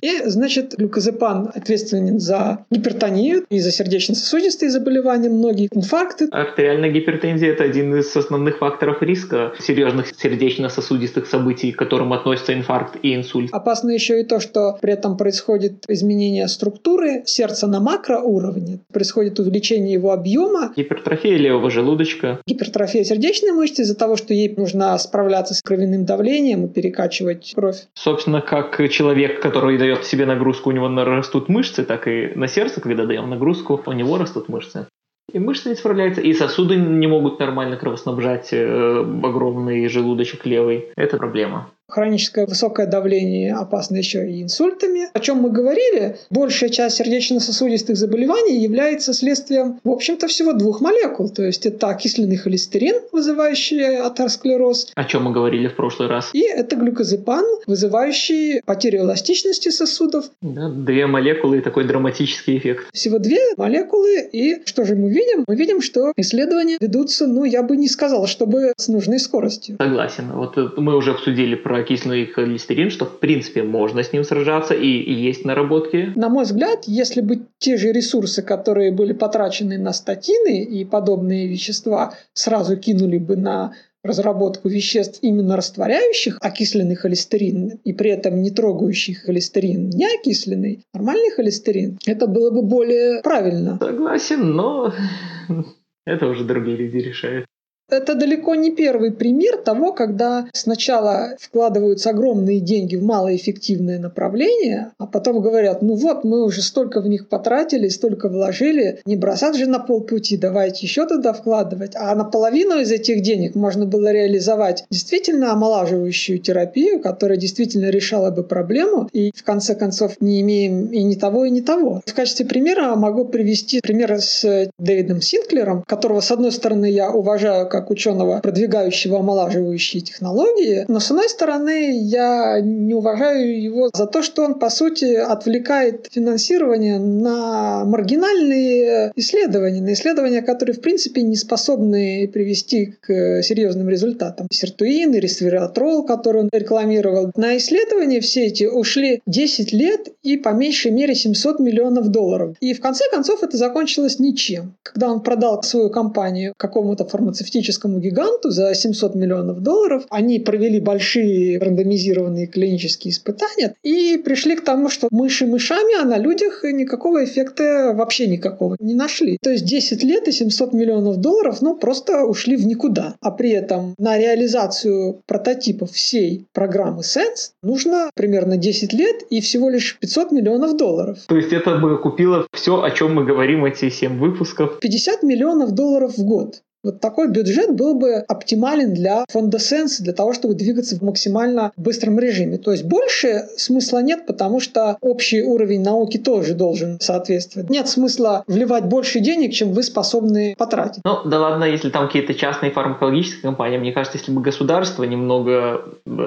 И, значит, глюкозепан ответственен за гипертонию и за сердечно-сосудистые заболевания, многие инфаркты. Артериальная гипертензия – это один из основных факторов риска серьезных сердечно-сосудистых событий, к которым относятся инфаркт и инсульт. Опасно еще и то, что при этом происходит изменение структуры сердца на макроуровне, происходит увеличение его объема. Гипертрофия левого желудочка. Гипертрофия сердечной мышцы из-за того, что ей нужно справляться с кровяным давлением и перекачивать кровь Собственно, как человек, который дает себе нагрузку, у него растут мышцы, так и на сердце, когда даем нагрузку, у него растут мышцы. И мышцы не справляются, и сосуды не могут нормально кровоснабжать э, огромный желудочек левый. Это проблема. Хроническое высокое давление опасно еще и инсультами. О чем мы говорили, большая часть сердечно-сосудистых заболеваний является следствием, в общем-то, всего двух молекул. То есть это окисленный холестерин, вызывающий атеросклероз. О чем мы говорили в прошлый раз. И это глюкозепан, вызывающий потерю эластичности сосудов. Да, две молекулы и такой драматический эффект. Всего две молекулы. И что же мы видим? Мы видим, что исследования ведутся, ну, я бы не сказал, чтобы с нужной скоростью. Согласен. Вот мы уже обсудили про окисленный холестерин, что в принципе можно с ним сражаться и, и есть наработки. На мой взгляд, если бы те же ресурсы, которые были потрачены на статины и подобные вещества, сразу кинули бы на разработку веществ, именно растворяющих окисленный холестерин и при этом не трогающий холестерин, не окисленный, нормальный холестерин, это было бы более правильно. Согласен, но [laughs] это уже другие люди решают. Это далеко не первый пример того, когда сначала вкладываются огромные деньги в малоэффективное направление, а потом говорят, ну вот, мы уже столько в них потратили, столько вложили, не бросать же на полпути, давайте еще туда вкладывать. А наполовину из этих денег можно было реализовать действительно омолаживающую терапию, которая действительно решала бы проблему, и в конце концов не имеем и ни того, и ни того. В качестве примера могу привести пример с Дэвидом Синклером, которого, с одной стороны, я уважаю как ученого, продвигающего омолаживающие технологии. Но с одной стороны, я не уважаю его за то, что он, по сути, отвлекает финансирование на маргинальные исследования, на исследования, которые, в принципе, не способны привести к серьезным результатам. Сертуин и ресвератрол, который он рекламировал. На исследования все эти ушли 10 лет и по меньшей мере 700 миллионов долларов. И в конце концов это закончилось ничем. Когда он продал свою компанию какому-то фармацевтическому фармацевтическому гиганту за 700 миллионов долларов. Они провели большие рандомизированные клинические испытания и пришли к тому, что мыши мышами, а на людях никакого эффекта вообще никакого не нашли. То есть 10 лет и 700 миллионов долларов ну, просто ушли в никуда. А при этом на реализацию прототипов всей программы Sense нужно примерно 10 лет и всего лишь 500 миллионов долларов. То есть это бы купило все, о чем мы говорим эти 7 выпусков? 50 миллионов долларов в год. Вот такой бюджет был бы оптимален для фонда Sense, для того, чтобы двигаться в максимально быстром режиме. То есть больше смысла нет, потому что общий уровень науки тоже должен соответствовать. Нет смысла вливать больше денег, чем вы способны потратить. Ну, да ладно, если там какие-то частные фармакологические компании, мне кажется, если бы государства немного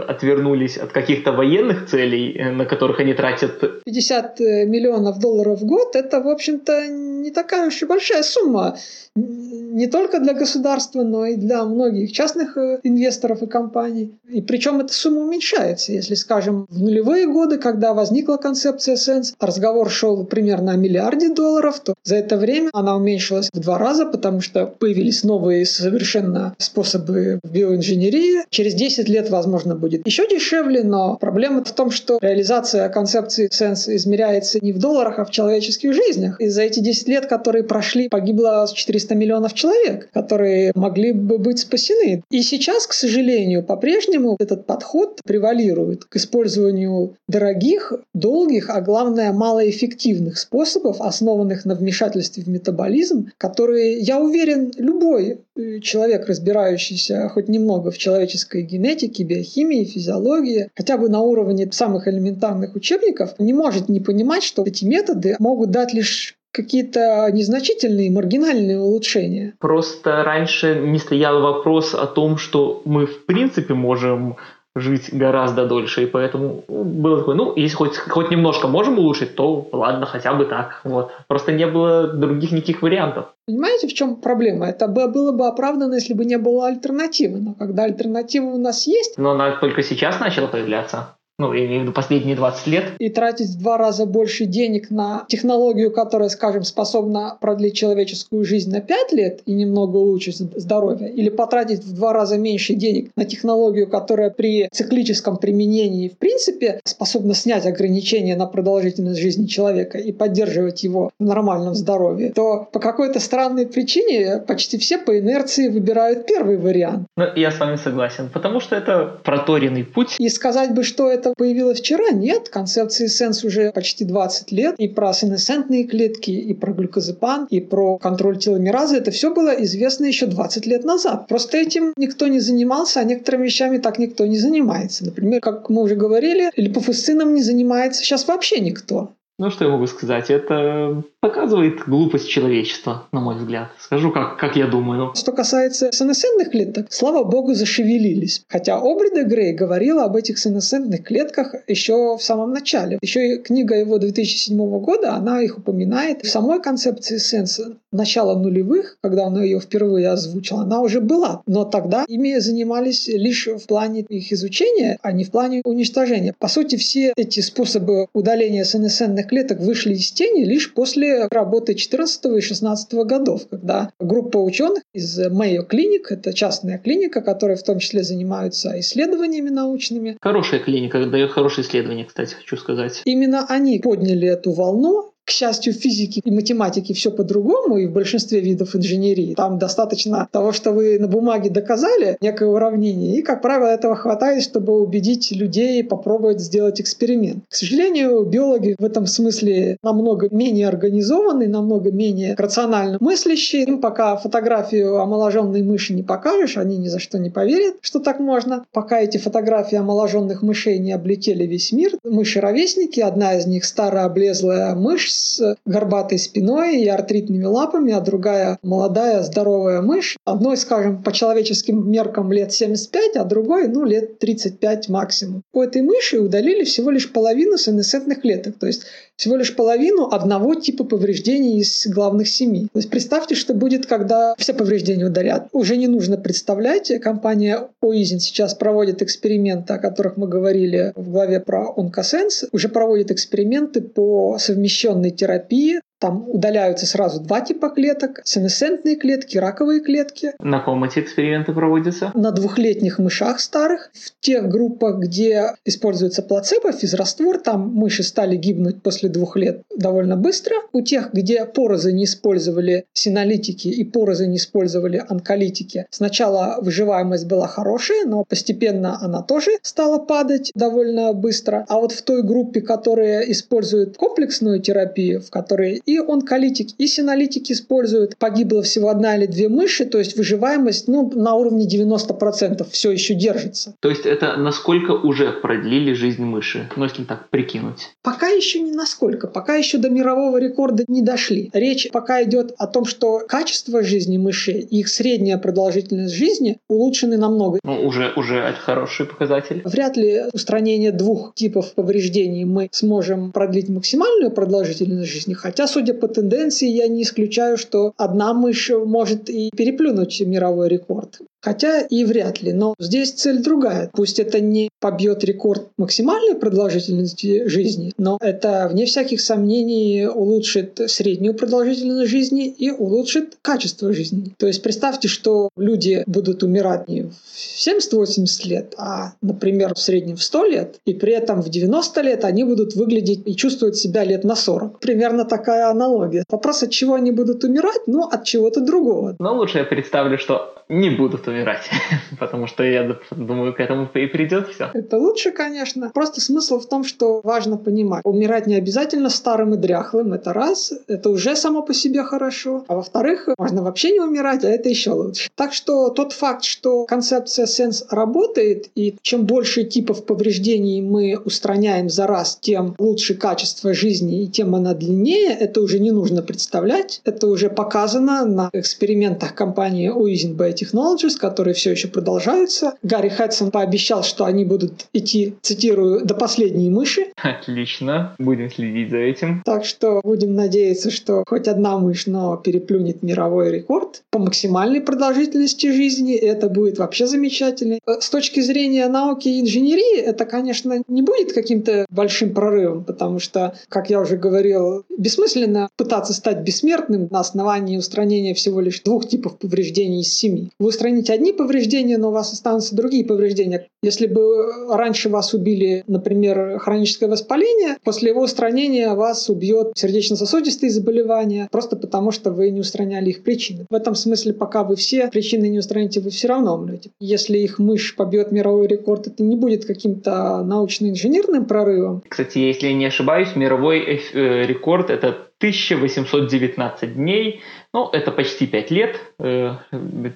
отвернулись от каких-то военных целей, э, на которых они тратят... 50 э, миллионов долларов в год, это, в общем-то, не такая уж и большая сумма не только для государства, но и для многих частных э, инвесторов и компаний. И причем эта сумма уменьшается. Если, скажем, в нулевые годы, когда возникла концепция Sense, разговор шел примерно о миллиарде долларов, то за это время она уменьшилась в два раза, потому что появились новые совершенно способы биоинженерии. Через 10 лет, возможно, будет еще дешевле, но проблема в том, что реализация концепции Sense измеряется не в долларах, а в человеческих жизнях. И за эти 10 лет, которые прошли, погибло 400 миллионов человек, которые могли бы быть спасены. И сейчас, к сожалению, по-прежнему этот подход превалирует к использованию дорогих, долгих, а главное малоэффективных способов, основанных на вмешательстве в метаболизм, которые, я уверен, любой э, человек, разбирающийся хоть немного в человеческой генетике, биохимии, физиологии, хотя бы на уровне самых элементарных учебников, не может не понимать, что эти методы могут дать лишь какие-то незначительные, маргинальные улучшения. Просто раньше не стоял вопрос о том, что мы в принципе можем жить гораздо дольше, и поэтому было такое, ну, если хоть, хоть немножко можем улучшить, то ладно, хотя бы так, вот. Просто не было других никаких вариантов. Понимаете, в чем проблема? Это было бы оправдано, если бы не было альтернативы, но когда альтернатива у нас есть... Но она только сейчас начала появляться. Ну, я имею в виду последние 20 лет. И тратить в два раза больше денег на технологию, которая, скажем, способна продлить человеческую жизнь на 5 лет и немного улучшить здоровье, или потратить в два раза меньше денег на технологию, которая при циклическом применении в принципе способна снять ограничения на продолжительность жизни человека и поддерживать его в нормальном здоровье, то по какой-то странной причине почти все по инерции выбирают первый вариант. Ну, я с вами согласен, потому что это проторенный путь. И сказать бы, что это появилось вчера, нет. Концепции сенс уже почти 20 лет. И про сенесцентные клетки, и про глюкозепан, и про контроль теломеразы. Это все было известно еще 20 лет назад. Просто этим никто не занимался, а некоторыми вещами так никто не занимается. Например, как мы уже говорили, липофусцином не занимается сейчас вообще никто. Ну, что я могу сказать? Это показывает глупость человечества, на мой взгляд. Скажу, как, как я думаю. Что касается сенесцентных клеток, слава богу, зашевелились. Хотя Обрида Грей говорила об этих сенесцентных клетках еще в самом начале. Еще и книга его 2007 года, она их упоминает. В самой концепции сенса начала нулевых, когда он ее впервые озвучил, она уже была. Но тогда ими занимались лишь в плане их изучения, а не в плане уничтожения. По сути, все эти способы удаления сенесцентных клеток вышли из тени лишь после работы 14 и 16 годов, когда группа ученых из Mayo Clinic, это частная клиника, которая в том числе занимается исследованиями научными. Хорошая клиника, дает хорошие исследования, кстати, хочу сказать. Именно они подняли эту волну к счастью, в физике и математике все по-другому, и в большинстве видов инженерии. Там достаточно того, что вы на бумаге доказали некое уравнение, и, как правило, этого хватает, чтобы убедить людей попробовать сделать эксперимент. К сожалению, биологи в этом смысле намного менее организованы, намного менее рационально мыслящие. Им пока фотографию омоложенной мыши не покажешь, они ни за что не поверят, что так можно. Пока эти фотографии омоложенных мышей не облетели весь мир, мыши-ровесники, одна из них старая облезлая мышь с горбатой спиной и артритными лапами, а другая молодая здоровая мышь. Одной, скажем, по человеческим меркам лет 75, а другой, ну, лет 35 максимум. У этой мыши удалили всего лишь половину сенесцентных клеток, то есть всего лишь половину одного типа повреждений из главных семи. То есть представьте, что будет, когда все повреждения удалят. Уже не нужно представлять. Компания Oizin сейчас проводит эксперименты, о которых мы говорили в главе про онкосенс. Уже проводит эксперименты по совмещенной терапии там удаляются сразу два типа клеток, сенесцентные клетки, раковые клетки. На ком эти эксперименты проводятся? На двухлетних мышах старых. В тех группах, где используется плацебо, физраствор, там мыши стали гибнуть после двух лет довольно быстро. У тех, где порозы не использовали синолитики и порозы не использовали онколитики, сначала выживаемость была хорошая, но постепенно она тоже стала падать довольно быстро. А вот в той группе, которая использует комплексную терапию, в которой и онколитик, и синолитик используют. Погибло всего одна или две мыши, то есть выживаемость ну, на уровне 90% все еще держится. То есть это насколько уже продлили жизнь мыши, ну если так прикинуть? Пока еще не насколько, пока еще до мирового рекорда не дошли. Речь пока идет о том, что качество жизни мышей и их средняя продолжительность жизни улучшены намного. Ну, уже, уже это хороший показатель. Вряд ли устранение двух типов повреждений мы сможем продлить максимальную продолжительность жизни, хотя, судя по тенденции, я не исключаю, что одна мышь может и переплюнуть мировой рекорд. Хотя и вряд ли. Но здесь цель другая. Пусть это не побьет рекорд максимальной продолжительности жизни, но это, вне всяких сомнений, улучшит среднюю продолжительность жизни и улучшит качество жизни. То есть представьте, что люди будут умирать не в 70-80 лет, а, например, в среднем в 100 лет, и при этом в 90 лет они будут выглядеть и чувствовать себя лет на 40. Примерно такая аналогия. Вопрос, от чего они будут умирать? Ну, от чего-то другого. Но лучше я представлю, что не будут умирать, [laughs] потому что я думаю, к этому и придет все. Это лучше, конечно. Просто смысл в том, что важно понимать, умирать не обязательно старым и дряхлым, это раз, это уже само по себе хорошо, а во-вторых, можно вообще не умирать, а это еще лучше. Так что тот факт, что концепция сенс работает, и чем больше типов повреждений мы устраняем за раз, тем лучше качество жизни и тем она длиннее, это уже не нужно представлять, это уже показано на экспериментах компании Uisin Technologies, которые все еще продолжаются. Гарри Хэтсон пообещал, что они будут идти, цитирую, до последней мыши. Отлично, будем следить за этим. Так что будем надеяться, что хоть одна мышь, но переплюнет мировой рекорд по максимальной продолжительности жизни. Это будет вообще замечательно. Э, с точки зрения науки и инженерии, это, конечно, не будет каким-то большим прорывом, потому что, как я уже говорил, бессмысленно пытаться стать бессмертным на основании устранения всего лишь двух типов повреждений из семи. Вы устраните одни повреждения, но у вас останутся другие повреждения. Если бы раньше вас убили, например, хроническое воспаление, после его устранения вас убьет сердечно-сосудистые заболевания, просто потому что вы не устраняли их причины. В этом смысле, пока вы все причины не устраните, вы все равно умрете. Если их мышь побьет мировой рекорд, это не будет каким-то научно-инженерным прорывом. Кстати, если я не ошибаюсь, мировой э, рекорд это 1819 дней, ну, это почти 5 лет. 5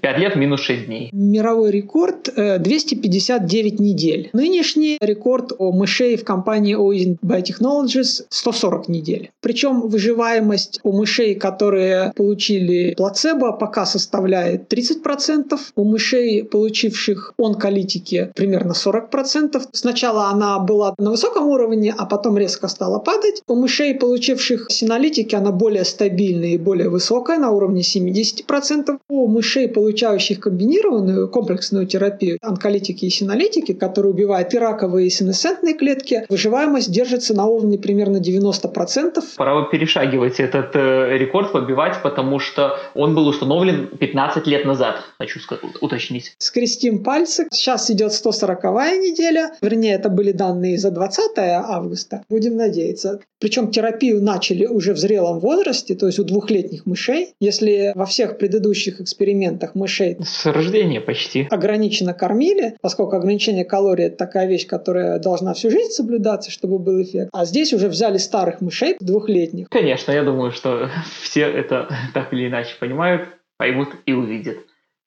э, лет минус 6 дней. Мировой рекорд 259 э, недель. Нынешний рекорд у мышей в компании Oizin Biotechnologies 140 недель. Причем выживаемость у мышей, которые получили плацебо, пока составляет 30%. У мышей, получивших онколитики, примерно 40%. Сначала она была на высоком уровне, а потом резко стала падать. У мышей, получивших синолитики, она более стабильная и более высокая, на уровне 70%. У мышей, получающих комбинированную комплексную терапию, онколитики и синолитики, которые убивают и раковые, и синесцентные клетки, выживаемость держится на уровне примерно 90%. Пора перешагивать этот э, рекорд, побивать, потому что он был установлен 15 лет назад, хочу уточнить. Скрестим пальцы. Сейчас идет 140-я неделя. Вернее, это были данные за 20 августа. Будем надеяться. Причем терапию начали уже в зрелом возрасте, то есть у двухлетних мышей. Если во всех предыдущих экспериментах мышей с рождения почти ограниченно кормили, поскольку ограничение калорий это такая вещь, которая должна всю жизнь соблюдаться, чтобы был эффект. А здесь уже взяли старых мышей двухлетних. Конечно, я думаю, что [laughs] все это так или иначе понимают, поймут и увидят.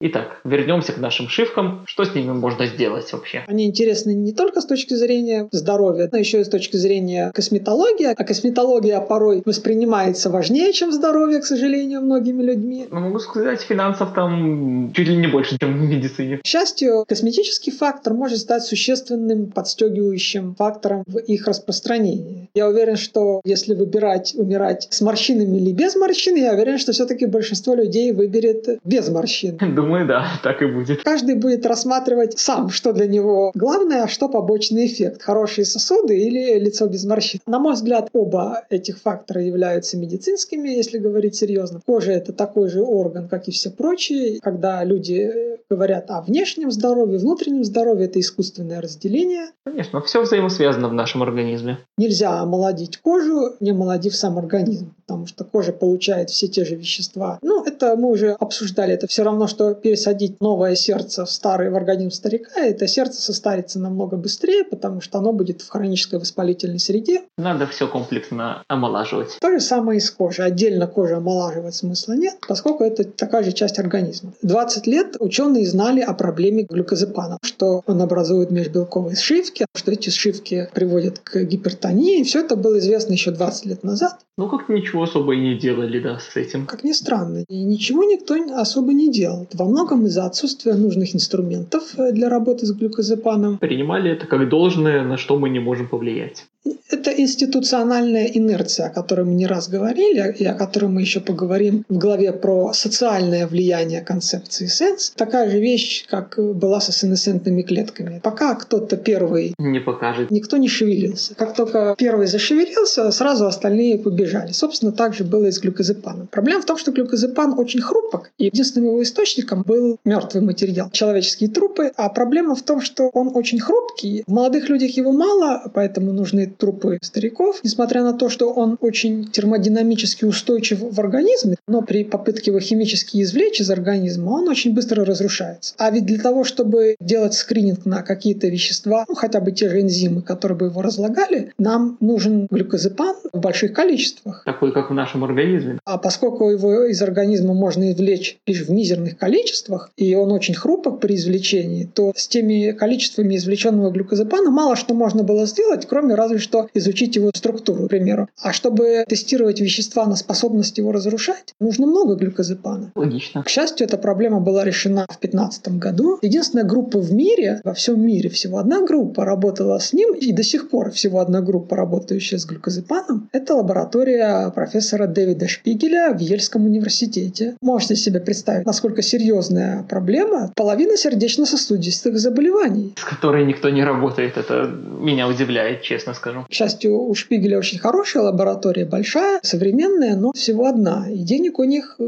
Итак, вернемся к нашим шивкам. Что с ними можно сделать вообще? Они интересны не только с точки зрения здоровья, но еще и с точки зрения косметологии. А косметология порой воспринимается важнее, чем здоровье, к сожалению, многими людьми. Ну, могу сказать, финансов там чуть ли не больше, чем в медицине. К счастью, косметический фактор может стать существенным подстегивающим фактором в их распространении. Я уверен, что если выбирать умирать с морщинами или без морщин, я уверен, что все-таки большинство людей выберет без морщин. [laughs] Думаю, да, [laughs] так и будет. Каждый будет рассматривать сам, что для него главное, а что побочный эффект. Хорошие сосуды или лицо без морщин. На мой взгляд, оба этих фактора являются медицинскими, если говорить серьезно. Кожа — это такой же орган, как и все прочие. Когда люди говорят о внешнем здоровье, внутреннем здоровье, это искусственное разделение. Конечно, все взаимосвязано в нашем организме. Нельзя омолодить кожу, не омолодив сам организм, потому что кожа получает все те же вещества. Ну, это мы уже обсуждали. Это все равно, что пересадить новое сердце в старый в организм старика, это сердце состарится намного быстрее, потому что оно будет в хронической воспалительной среде. Надо все комплексно омолаживать. То же самое и с кожей. Отдельно кожу омолаживать смысла нет, поскольку это такая же часть организма. 20 лет ученые знали о проблеме глюкозепана, что он образует межбелковые сшивки, что эти сшивки приводят к гипертонии. Все это было известно еще 20 лет назад. Ну, как ничего особо и не делали, да, с этим. Как ни странно. И ничего никто особо не делал. Во многом из-за отсутствия нужных инструментов э, для работы с глюкозепаном. Принимали это как должное, на что мы не можем повлиять. Это институциональная инерция, о которой мы не раз говорили, и о которой мы еще поговорим в главе про социальное влияние концепции сенс. Такая же вещь, как была со сенесцентными клетками. Пока кто-то первый не покажет, никто не шевелился. Как только первый зашевелился, сразу остальные побежали. Собственно, так же было и с глюкозепаном. Проблема в том, что глюкозепан очень хрупок, и единственным его источником был мертвый материал, человеческие трупы. А проблема в том, что он очень хрупкий. В молодых людях его мало, поэтому нужны трупы стариков, несмотря на то, что он очень термодинамически устойчив в организме, но при попытке его химически извлечь из организма, он очень быстро разрушается. А ведь для того, чтобы делать скрининг на какие-то вещества, ну, хотя бы те же энзимы, которые бы его разлагали, нам нужен глюкозепан в больших количествах. Такой, как в нашем организме. А поскольку его из организма можно извлечь лишь в мизерных количествах, и он очень хрупок при извлечении, то с теми количествами извлеченного глюкозепана мало что можно было сделать, кроме разве что изучить его структуру, к примеру. А чтобы тестировать вещества на способность его разрушать, нужно много глюкозепана. Логично. К счастью, эта проблема была решена в 2015 году. Единственная группа в мире, во всем мире всего одна группа работала с ним, и до сих пор всего одна группа, работающая с глюкозепаном, это лаборатория профессора Дэвида Шпигеля в Ельском университете. Можете себе представить, насколько серьезная проблема. Половина сердечно-сосудистых заболеваний. С которой никто не работает. Это меня удивляет, честно скажу. К счастью, у Шпигеля очень хорошая лаборатория, большая, современная, но всего одна. И денег у них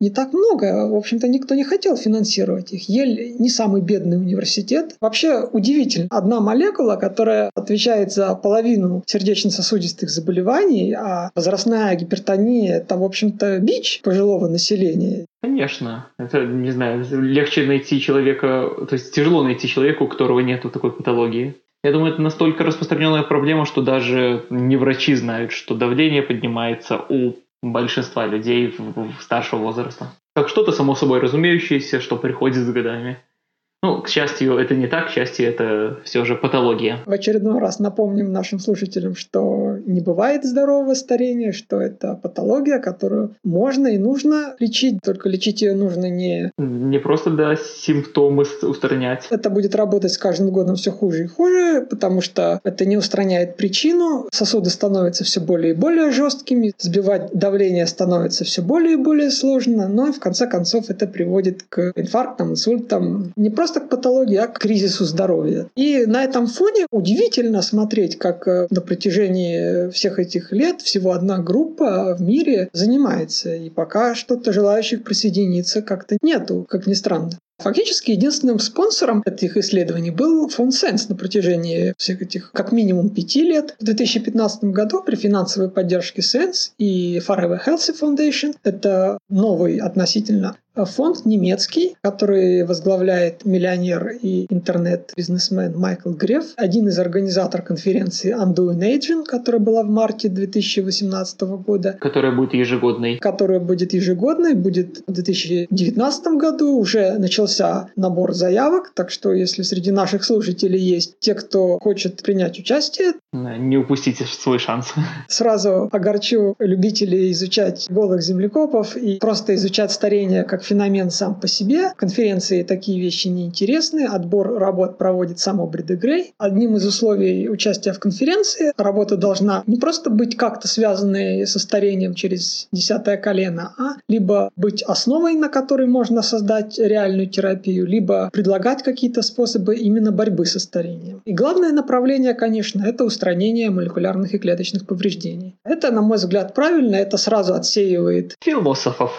не так много. В общем-то, никто не хотел финансировать их. Ель не самый бедный университет. Вообще удивительно. Одна молекула, которая отвечает за половину сердечно-сосудистых заболеваний, а возрастная гипертония – это, в общем-то, бич пожилого населения. Конечно. Это, не знаю, легче найти человека, то есть тяжело найти человека, у которого нет такой патологии. Я думаю, это настолько распространенная проблема, что даже не врачи знают, что давление поднимается у большинства людей старшего возраста. Как что-то само собой разумеющееся, что приходит с годами. Ну, к счастью, это не так, к счастью, это все же патология. В очередной раз напомним нашим слушателям, что не бывает здорового старения, что это патология, которую можно и нужно лечить, только лечить ее нужно не... Не просто, да, симптомы устранять. Это будет работать с каждым годом все хуже и хуже, потому что это не устраняет причину, сосуды становятся все более и более жесткими, сбивать давление становится все более и более сложно, но в конце концов это приводит к инфарктам, инсультам, не просто просто к патологии, а к кризису здоровья. И на этом фоне удивительно смотреть, как э, на протяжении всех этих лет всего одна группа в мире занимается. И пока что-то желающих присоединиться как-то нету, как ни странно. Фактически единственным спонсором этих исследований был фонд Сенс на протяжении всех этих как минимум пяти лет. В 2015 году при финансовой поддержке Сенс и Forever Healthy Foundation, это новый относительно фонд немецкий, который возглавляет миллионер и интернет-бизнесмен Майкл Греф, один из организаторов конференции Undoing Aging, которая была в марте 2018 года. Которая будет ежегодной. Которая будет ежегодной, будет в 2019 году. Уже начался набор заявок, так что если среди наших слушателей есть те, кто хочет принять участие, не упустите свой шанс. [laughs] Сразу огорчу любителей изучать голых землекопов и просто изучать старение как феномен сам по себе. Конференции такие вещи неинтересны. Отбор работ проводит сам Обриде Грей. Одним из условий участия в конференции работа должна не просто быть как-то связанной со старением через десятое колено, а либо быть основой, на которой можно создать реальную терапию, либо предлагать какие-то способы именно борьбы со старением. И главное направление, конечно, это устранение молекулярных и клеточных повреждений. Это, на мой взгляд, правильно, это сразу отсеивает... Философов.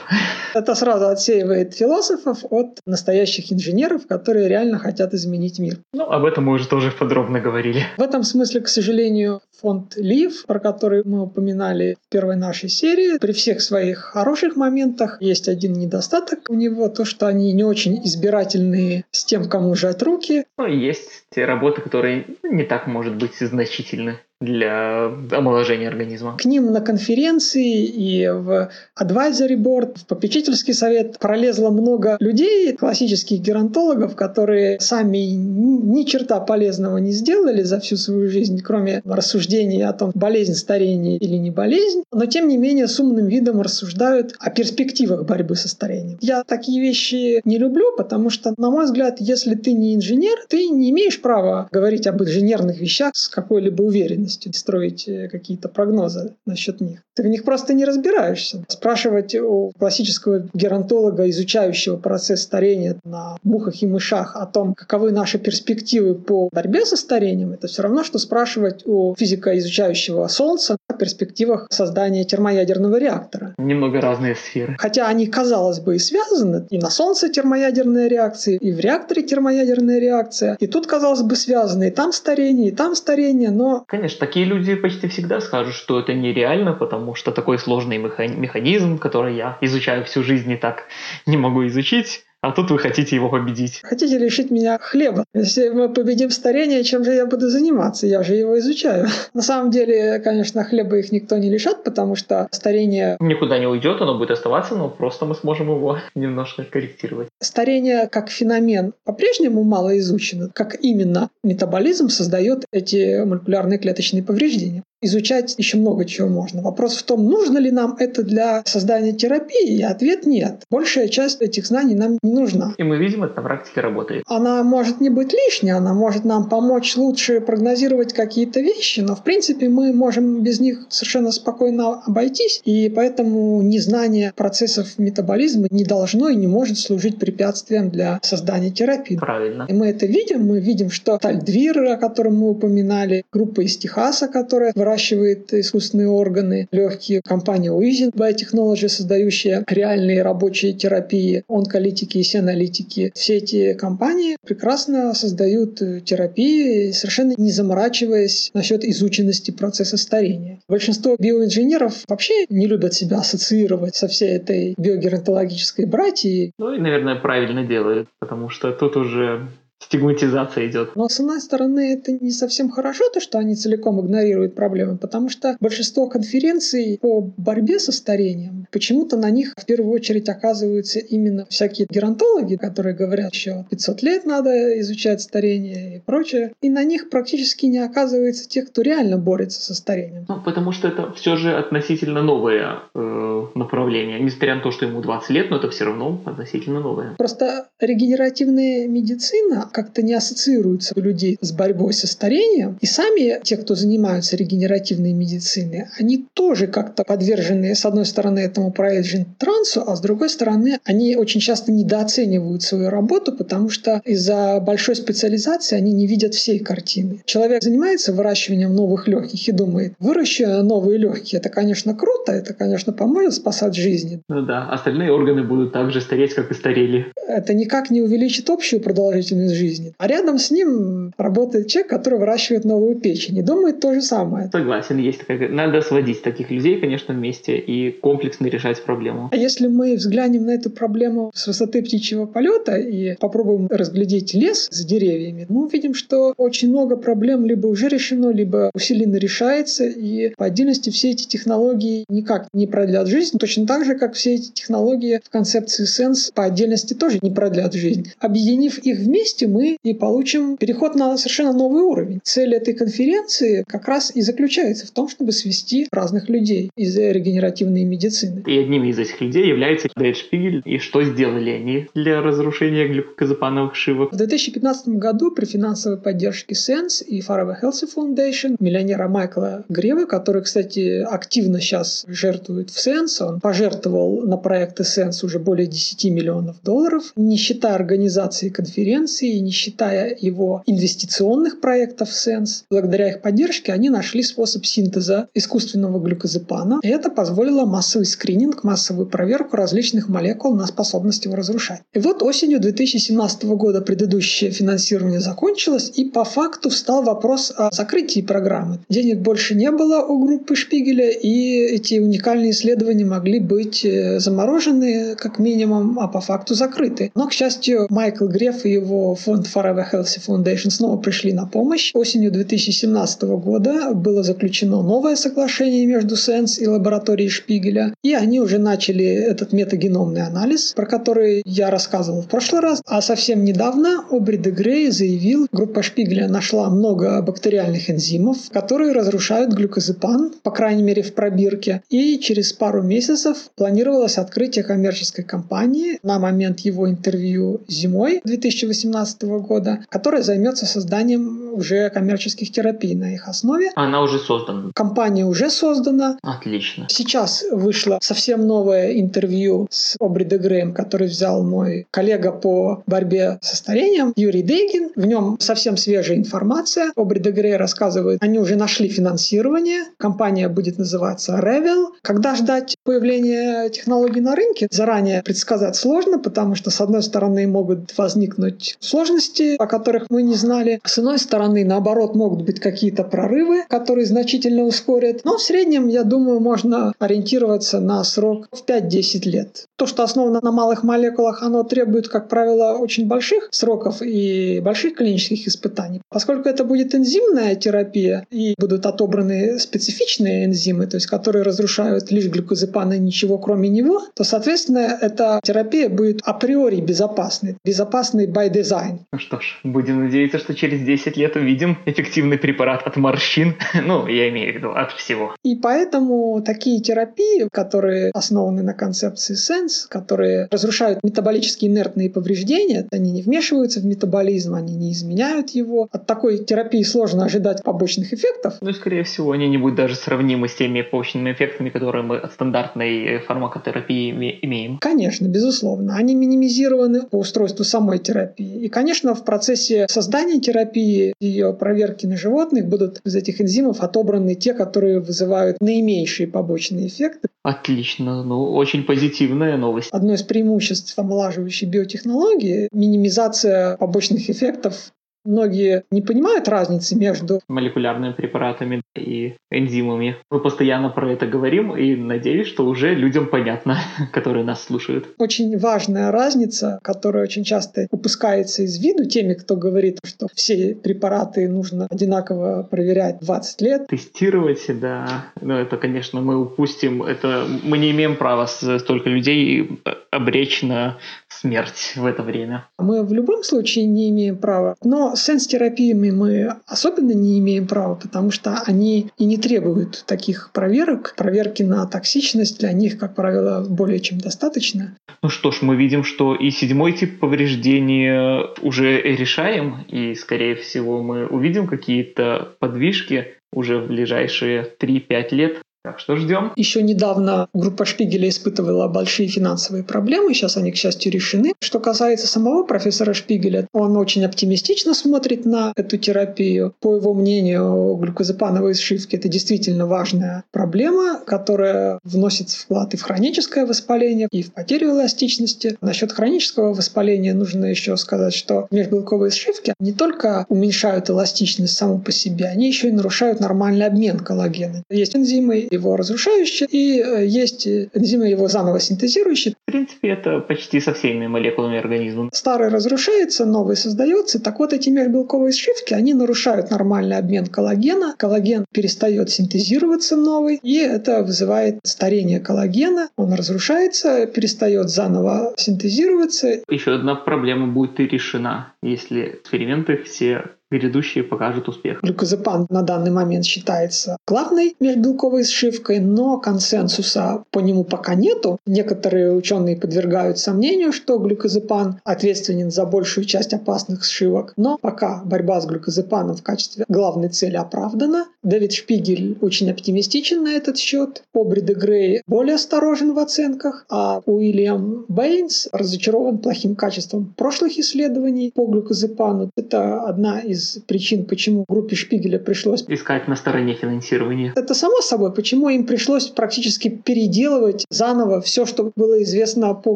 Это сразу отсеивает философов от настоящих инженеров, которые реально хотят изменить мир. Ну, об этом мы уже тоже подробно говорили. В этом смысле, к сожалению, фонд Лив, про который мы упоминали в первой нашей серии, при всех своих хороших моментах есть один недостаток у него, то, что они не очень избирательные с тем, кому жать руки. Ну, есть те работы, которые не так, может быть, значительны для омоложения организма. К ним на конференции и в advisory board, в попечительский совет пролезло много людей, классических геронтологов, которые сами ни черта полезного не сделали за всю свою жизнь, кроме рассуждений о том, болезнь старения или не болезнь, но тем не менее с умным видом рассуждают о перспективах борьбы со старением. Я такие вещи не люблю, потому что, на мой взгляд, если ты не инженер, ты не имеешь права говорить об инженерных вещах с какой-либо уверенностью уверенностью строить э, какие-то прогнозы насчет них. Ты в них просто не разбираешься. Спрашивать у классического геронтолога, изучающего процесс старения на мухах и мышах о том, каковы наши перспективы по борьбе со старением, это все равно, что спрашивать у физика, изучающего Солнце, о перспективах создания термоядерного реактора. Немного разные сферы. Хотя они, казалось бы, и связаны. И на Солнце термоядерная реакция, и в реакторе термоядерная реакция. И тут, казалось бы, связаны. И там старение, и там старение, но... Конечно, такие люди почти всегда скажут, что это нереально, потому что такой сложный механизм, который я изучаю всю жизнь и так не могу изучить, А тут вы хотите его победить. Хотите лишить меня хлеба? Если мы победим старение, чем же я буду заниматься? Я же его изучаю. [laughs] На самом деле, конечно, хлеба их никто не лишат, потому что старение... Никуда не уйдет, оно будет оставаться, но просто мы сможем его [laughs] немножко корректировать. Старение как феномен по-прежнему мало изучено. Как именно метаболизм создает эти молекулярные клеточные повреждения изучать еще много чего можно. Вопрос в том, нужно ли нам это для создания терапии, и ответ нет. Большая часть этих знаний нам не нужна. И мы видим, это на практике работает. Она может не быть лишней, она может нам помочь лучше прогнозировать какие-то вещи, но в принципе мы можем без них совершенно спокойно обойтись, и поэтому незнание процессов метаболизма не должно и не может служить препятствием для создания терапии. Правильно. И мы это видим, мы видим, что Тальдвир, о котором мы упоминали, группа из Техаса, которая выращивает искусственные органы, легкие. Компания Uizin Biotechnology, создающая реальные рабочие терапии, онколитики и сеаналитики. Все эти компании прекрасно создают терапии, совершенно не заморачиваясь насчет изученности процесса старения. Большинство биоинженеров вообще не любят себя ассоциировать со всей этой биогеронтологической братьей. Ну и, наверное, правильно делают, потому что тут уже стигматизация идет. Но с одной стороны, это не совсем хорошо, то, что они целиком игнорируют проблемы, потому что большинство конференций по борьбе со старением, почему-то на них в первую очередь оказываются именно всякие геронтологи, которые говорят, что 500 лет надо изучать старение и прочее. И на них практически не оказывается тех, кто реально борется со старением. Ну, потому что это все же относительно новое э, направление. Несмотря на то, что ему 20 лет, но это все равно относительно новое. Просто регенеративная медицина как-то не ассоциируются у людей с борьбой со старением. И сами те, кто занимаются регенеративной медициной, они тоже как-то подвержены, с одной стороны, этому проезжен трансу, а с другой стороны, они очень часто недооценивают свою работу, потому что из-за большой специализации они не видят всей картины. Человек занимается выращиванием новых легких и думает, выращу новые легкие, это, конечно, круто, это, конечно, поможет спасать жизни. Ну да, остальные органы будут так же стареть, как и старели. Это никак не увеличит общую продолжительность жизни. А рядом с ним работает человек, который выращивает новую печень и думает то же самое. Согласен, есть такая... Надо сводить таких людей, конечно, вместе и комплексно решать проблему. А если мы взглянем на эту проблему с высоты птичьего полета и попробуем разглядеть лес с деревьями, мы увидим, что очень много проблем либо уже решено, либо усиленно решается, и по отдельности все эти технологии никак не продлят жизнь, точно так же, как все эти технологии в концепции Sense по отдельности тоже не продлят жизнь. Объединив их вместе, мы и получим переход на совершенно новый уровень. Цель этой конференции как раз и заключается в том, чтобы свести разных людей из регенеративной медицины. И одним из этих людей является Дэйд Шпигель. И что сделали они для разрушения глюкозапановых шивок? В 2015 году при финансовой поддержке Sense и Forever Healthy Foundation миллионера Майкла Грева, который, кстати, активно сейчас жертвует в Sense, он пожертвовал на проекты Sense уже более 10 миллионов долларов, не считая организации конференции, не считая его инвестиционных проектов Sense. Благодаря их поддержке они нашли способ синтеза искусственного глюкозепана, и это позволило массовый скрининг, массовую проверку различных молекул на способность его разрушать. И вот осенью 2017 года предыдущее финансирование закончилось, и по факту встал вопрос о закрытии программы. Денег больше не было у группы Шпигеля, и эти уникальные исследования могли быть э, заморожены как минимум, а по факту закрыты. Но, к счастью, Майкл Греф и его фонд Forever Healthy Foundation снова пришли на помощь. Осенью 2017 года было заключено новое соглашение между Sense и лабораторией Шпигеля, и они уже начали этот метагеномный анализ, про который я рассказывал в прошлый раз, а совсем недавно Обри де Грей заявил, группа Шпигеля нашла много бактериальных энзимов, которые разрушают глюкозепан, по крайней мере в пробирке, и через пару месяцев планировалось открытие коммерческой компании на момент его интервью зимой 2018 года, которая займется созданием уже коммерческих терапий на их основе. Она уже создана. Компания уже создана. Отлично. Сейчас вышло совсем новое интервью с Обри де Греем, который взял мой коллега по борьбе со старением, Юрий Дейгин. В нем совсем свежая информация. Обри де Грей рассказывает, они уже нашли финансирование. Компания будет называться Revel. Когда ждать появления технологий на рынке, заранее предсказать сложно, потому что, с одной стороны, могут возникнуть сложности сложности, о которых мы не знали. С одной стороны, наоборот, могут быть какие-то прорывы, которые значительно ускорят. Но в среднем, я думаю, можно ориентироваться на срок в 5-10 лет. То, что основано на малых молекулах, оно требует, как правило, очень больших сроков и больших клинических испытаний. Поскольку это будет энзимная терапия и будут отобраны специфичные энзимы, то есть которые разрушают лишь глюкозепан и ничего кроме него, то, соответственно, эта терапия будет априори безопасной, безопасной by design. Ну что ж, будем надеяться, что через 10 лет увидим эффективный препарат от морщин, [laughs] ну, я имею в виду от всего. И поэтому такие терапии, которые основаны на концепции SENSE, которые разрушают метаболически инертные повреждения, они не вмешиваются в метаболизм, они не изменяют его. От такой терапии сложно ожидать побочных эффектов. Ну и, скорее всего, они не будут даже сравнимы с теми побочными эффектами, которые мы от стандартной фармакотерапии имеем. Конечно, безусловно. Они минимизированы по устройству самой терапии. И, конечно, в процессе создания терапии, ее проверки на животных будут из этих энзимов отобраны те, которые вызывают наименьшие побочные эффекты. Отлично. Ну, очень позитивная новость. Одно из преимуществ омолаживающей биотехнологии – минимизация побочных эффектов Многие не понимают разницы между молекулярными препаратами и энзимами. Мы постоянно про это говорим и надеюсь, что уже людям понятно, [laughs] которые нас слушают. Очень важная разница, которая очень часто упускается из виду теми, кто говорит, что все препараты нужно одинаково проверять 20 лет. Тестировать, да. Но это, конечно, мы упустим. Это мы не имеем права столько людей обречь на смерть в это время. Мы в любом случае не имеем права. Но с сенс-терапиями мы особенно не имеем права, потому что они и не требуют таких проверок. Проверки на токсичность для них, как правило, более чем достаточно. Ну что ж, мы видим, что и седьмой тип повреждения уже решаем, и, скорее всего, мы увидим какие-то подвижки уже в ближайшие 3-5 лет. Так что ждем. Еще недавно группа Шпигеля испытывала большие финансовые проблемы, сейчас они, к счастью, решены. Что касается самого профессора Шпигеля, он очень оптимистично смотрит на эту терапию. По его мнению, глюкозепановые сшивки – это действительно важная проблема, которая вносит вклад и в хроническое воспаление, и в потерю эластичности. Насчет хронического воспаления нужно еще сказать, что межбелковые сшивки не только уменьшают эластичность саму по себе, они еще и нарушают нормальный обмен коллагена. Есть энзимы, его разрушающие, и э, есть энзимы его заново синтезирующие. В принципе, это почти со всеми молекулами организма. Старый разрушается, новый создается. Так вот, эти межбелковые сшивки, они нарушают нормальный обмен коллагена. Коллаген перестает синтезироваться новый, и это вызывает старение коллагена. Он разрушается, перестает заново синтезироваться. Еще одна проблема будет и решена, если эксперименты все грядущие покажут успех. Глюкозепан на данный момент считается главной межбелковой сшивкой, но консенсуса по нему пока нету. Некоторые ученые подвергают сомнению, что глюкозепан ответственен за большую часть опасных сшивок, но пока борьба с глюкозепаном в качестве главной цели оправдана. Дэвид Шпигель очень оптимистичен на этот счет. Обри де Грей более осторожен в оценках, а Уильям Бэйнс разочарован плохим качеством прошлых исследований по глюкозепану. Это одна из причин, почему группе Шпигеля пришлось искать на стороне финансирования. Это само собой, почему им пришлось практически переделывать заново все, что было известно по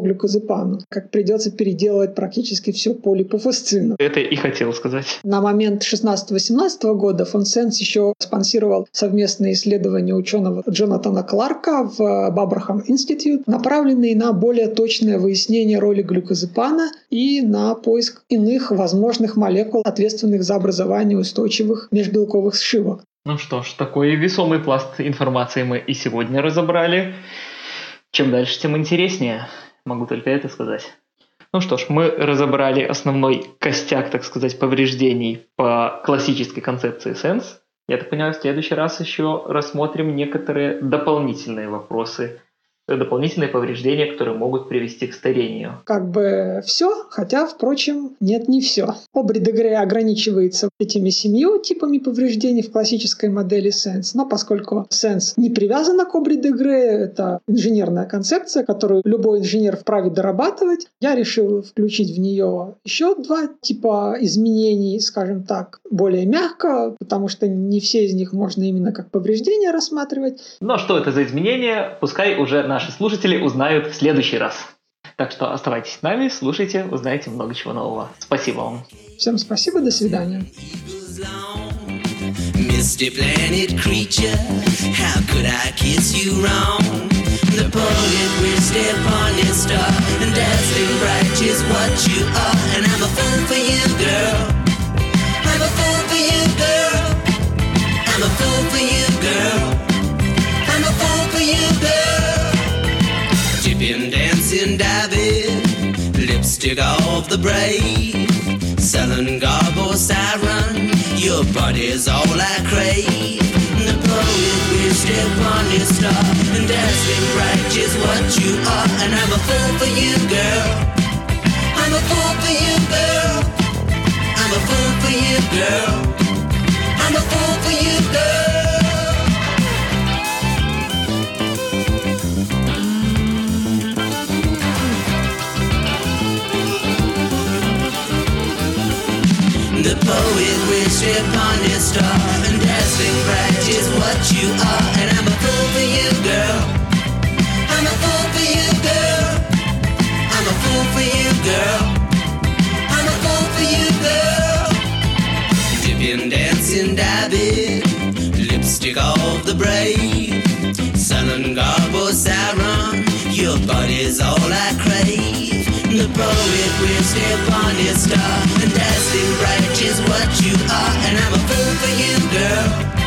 глюкозепану, как придется переделывать практически все по липофасцину. Это и хотел сказать. На момент 16-18 года фонд Сенс еще спонсировал совместные исследования ученого Джонатана Кларка в Бабрахам Институт, направленные на более точное выяснение роли глюкозепана и на поиск иных возможных молекул, ответственных за образование устойчивых межбелковых сшивок. Ну что ж, такой весомый пласт информации мы и сегодня разобрали. Чем дальше, тем интереснее. Могу только это сказать. Ну что ж, мы разобрали основной костяк, так сказать, повреждений по классической концепции Sense. Я так понимаю, в следующий раз еще рассмотрим некоторые дополнительные вопросы дополнительные повреждения, которые могут привести к старению. Как бы все, хотя, впрочем, нет, не все. Обри Дегре ограничивается этими семью типами повреждений в классической модели Sense, но поскольку Sense не привязана к Обри Дегре, это инженерная концепция, которую любой инженер вправе дорабатывать, я решил включить в нее еще два типа изменений, скажем так, более мягко, потому что не все из них можно именно как повреждения рассматривать. Но что это за изменения, пускай уже наши слушатели узнают в следующий раз. Так что оставайтесь с нами, слушайте, узнаете много чего нового. Спасибо вам. Всем спасибо, до свидания. Misty planet creature, how could I kiss you wrong? The poet will step on his star, and dazzling bright is what you are. And I'm a fool for you, girl. Lipstick off the brave. Selling garb or siren, your body's all I crave. The poet will step on his star, and dazzling bright is what you are. And I'm a fool for you, girl. I'm a fool for you, girl. I'm a fool for you, girl. I'm a fool for you, girl. Poet wished upon his star, and dazzling bright is what you are. And I'm a fool for you, girl. I'm a fool for you, girl. I'm a fool for you, girl. I'm a fool for you, girl. Dipping, dancing, diving, lipstick off the braid. Sullen garb or siren, your body's all I crave. The poet step on his star, and dazzling bright is what you are. And I'm a fool for you, girl.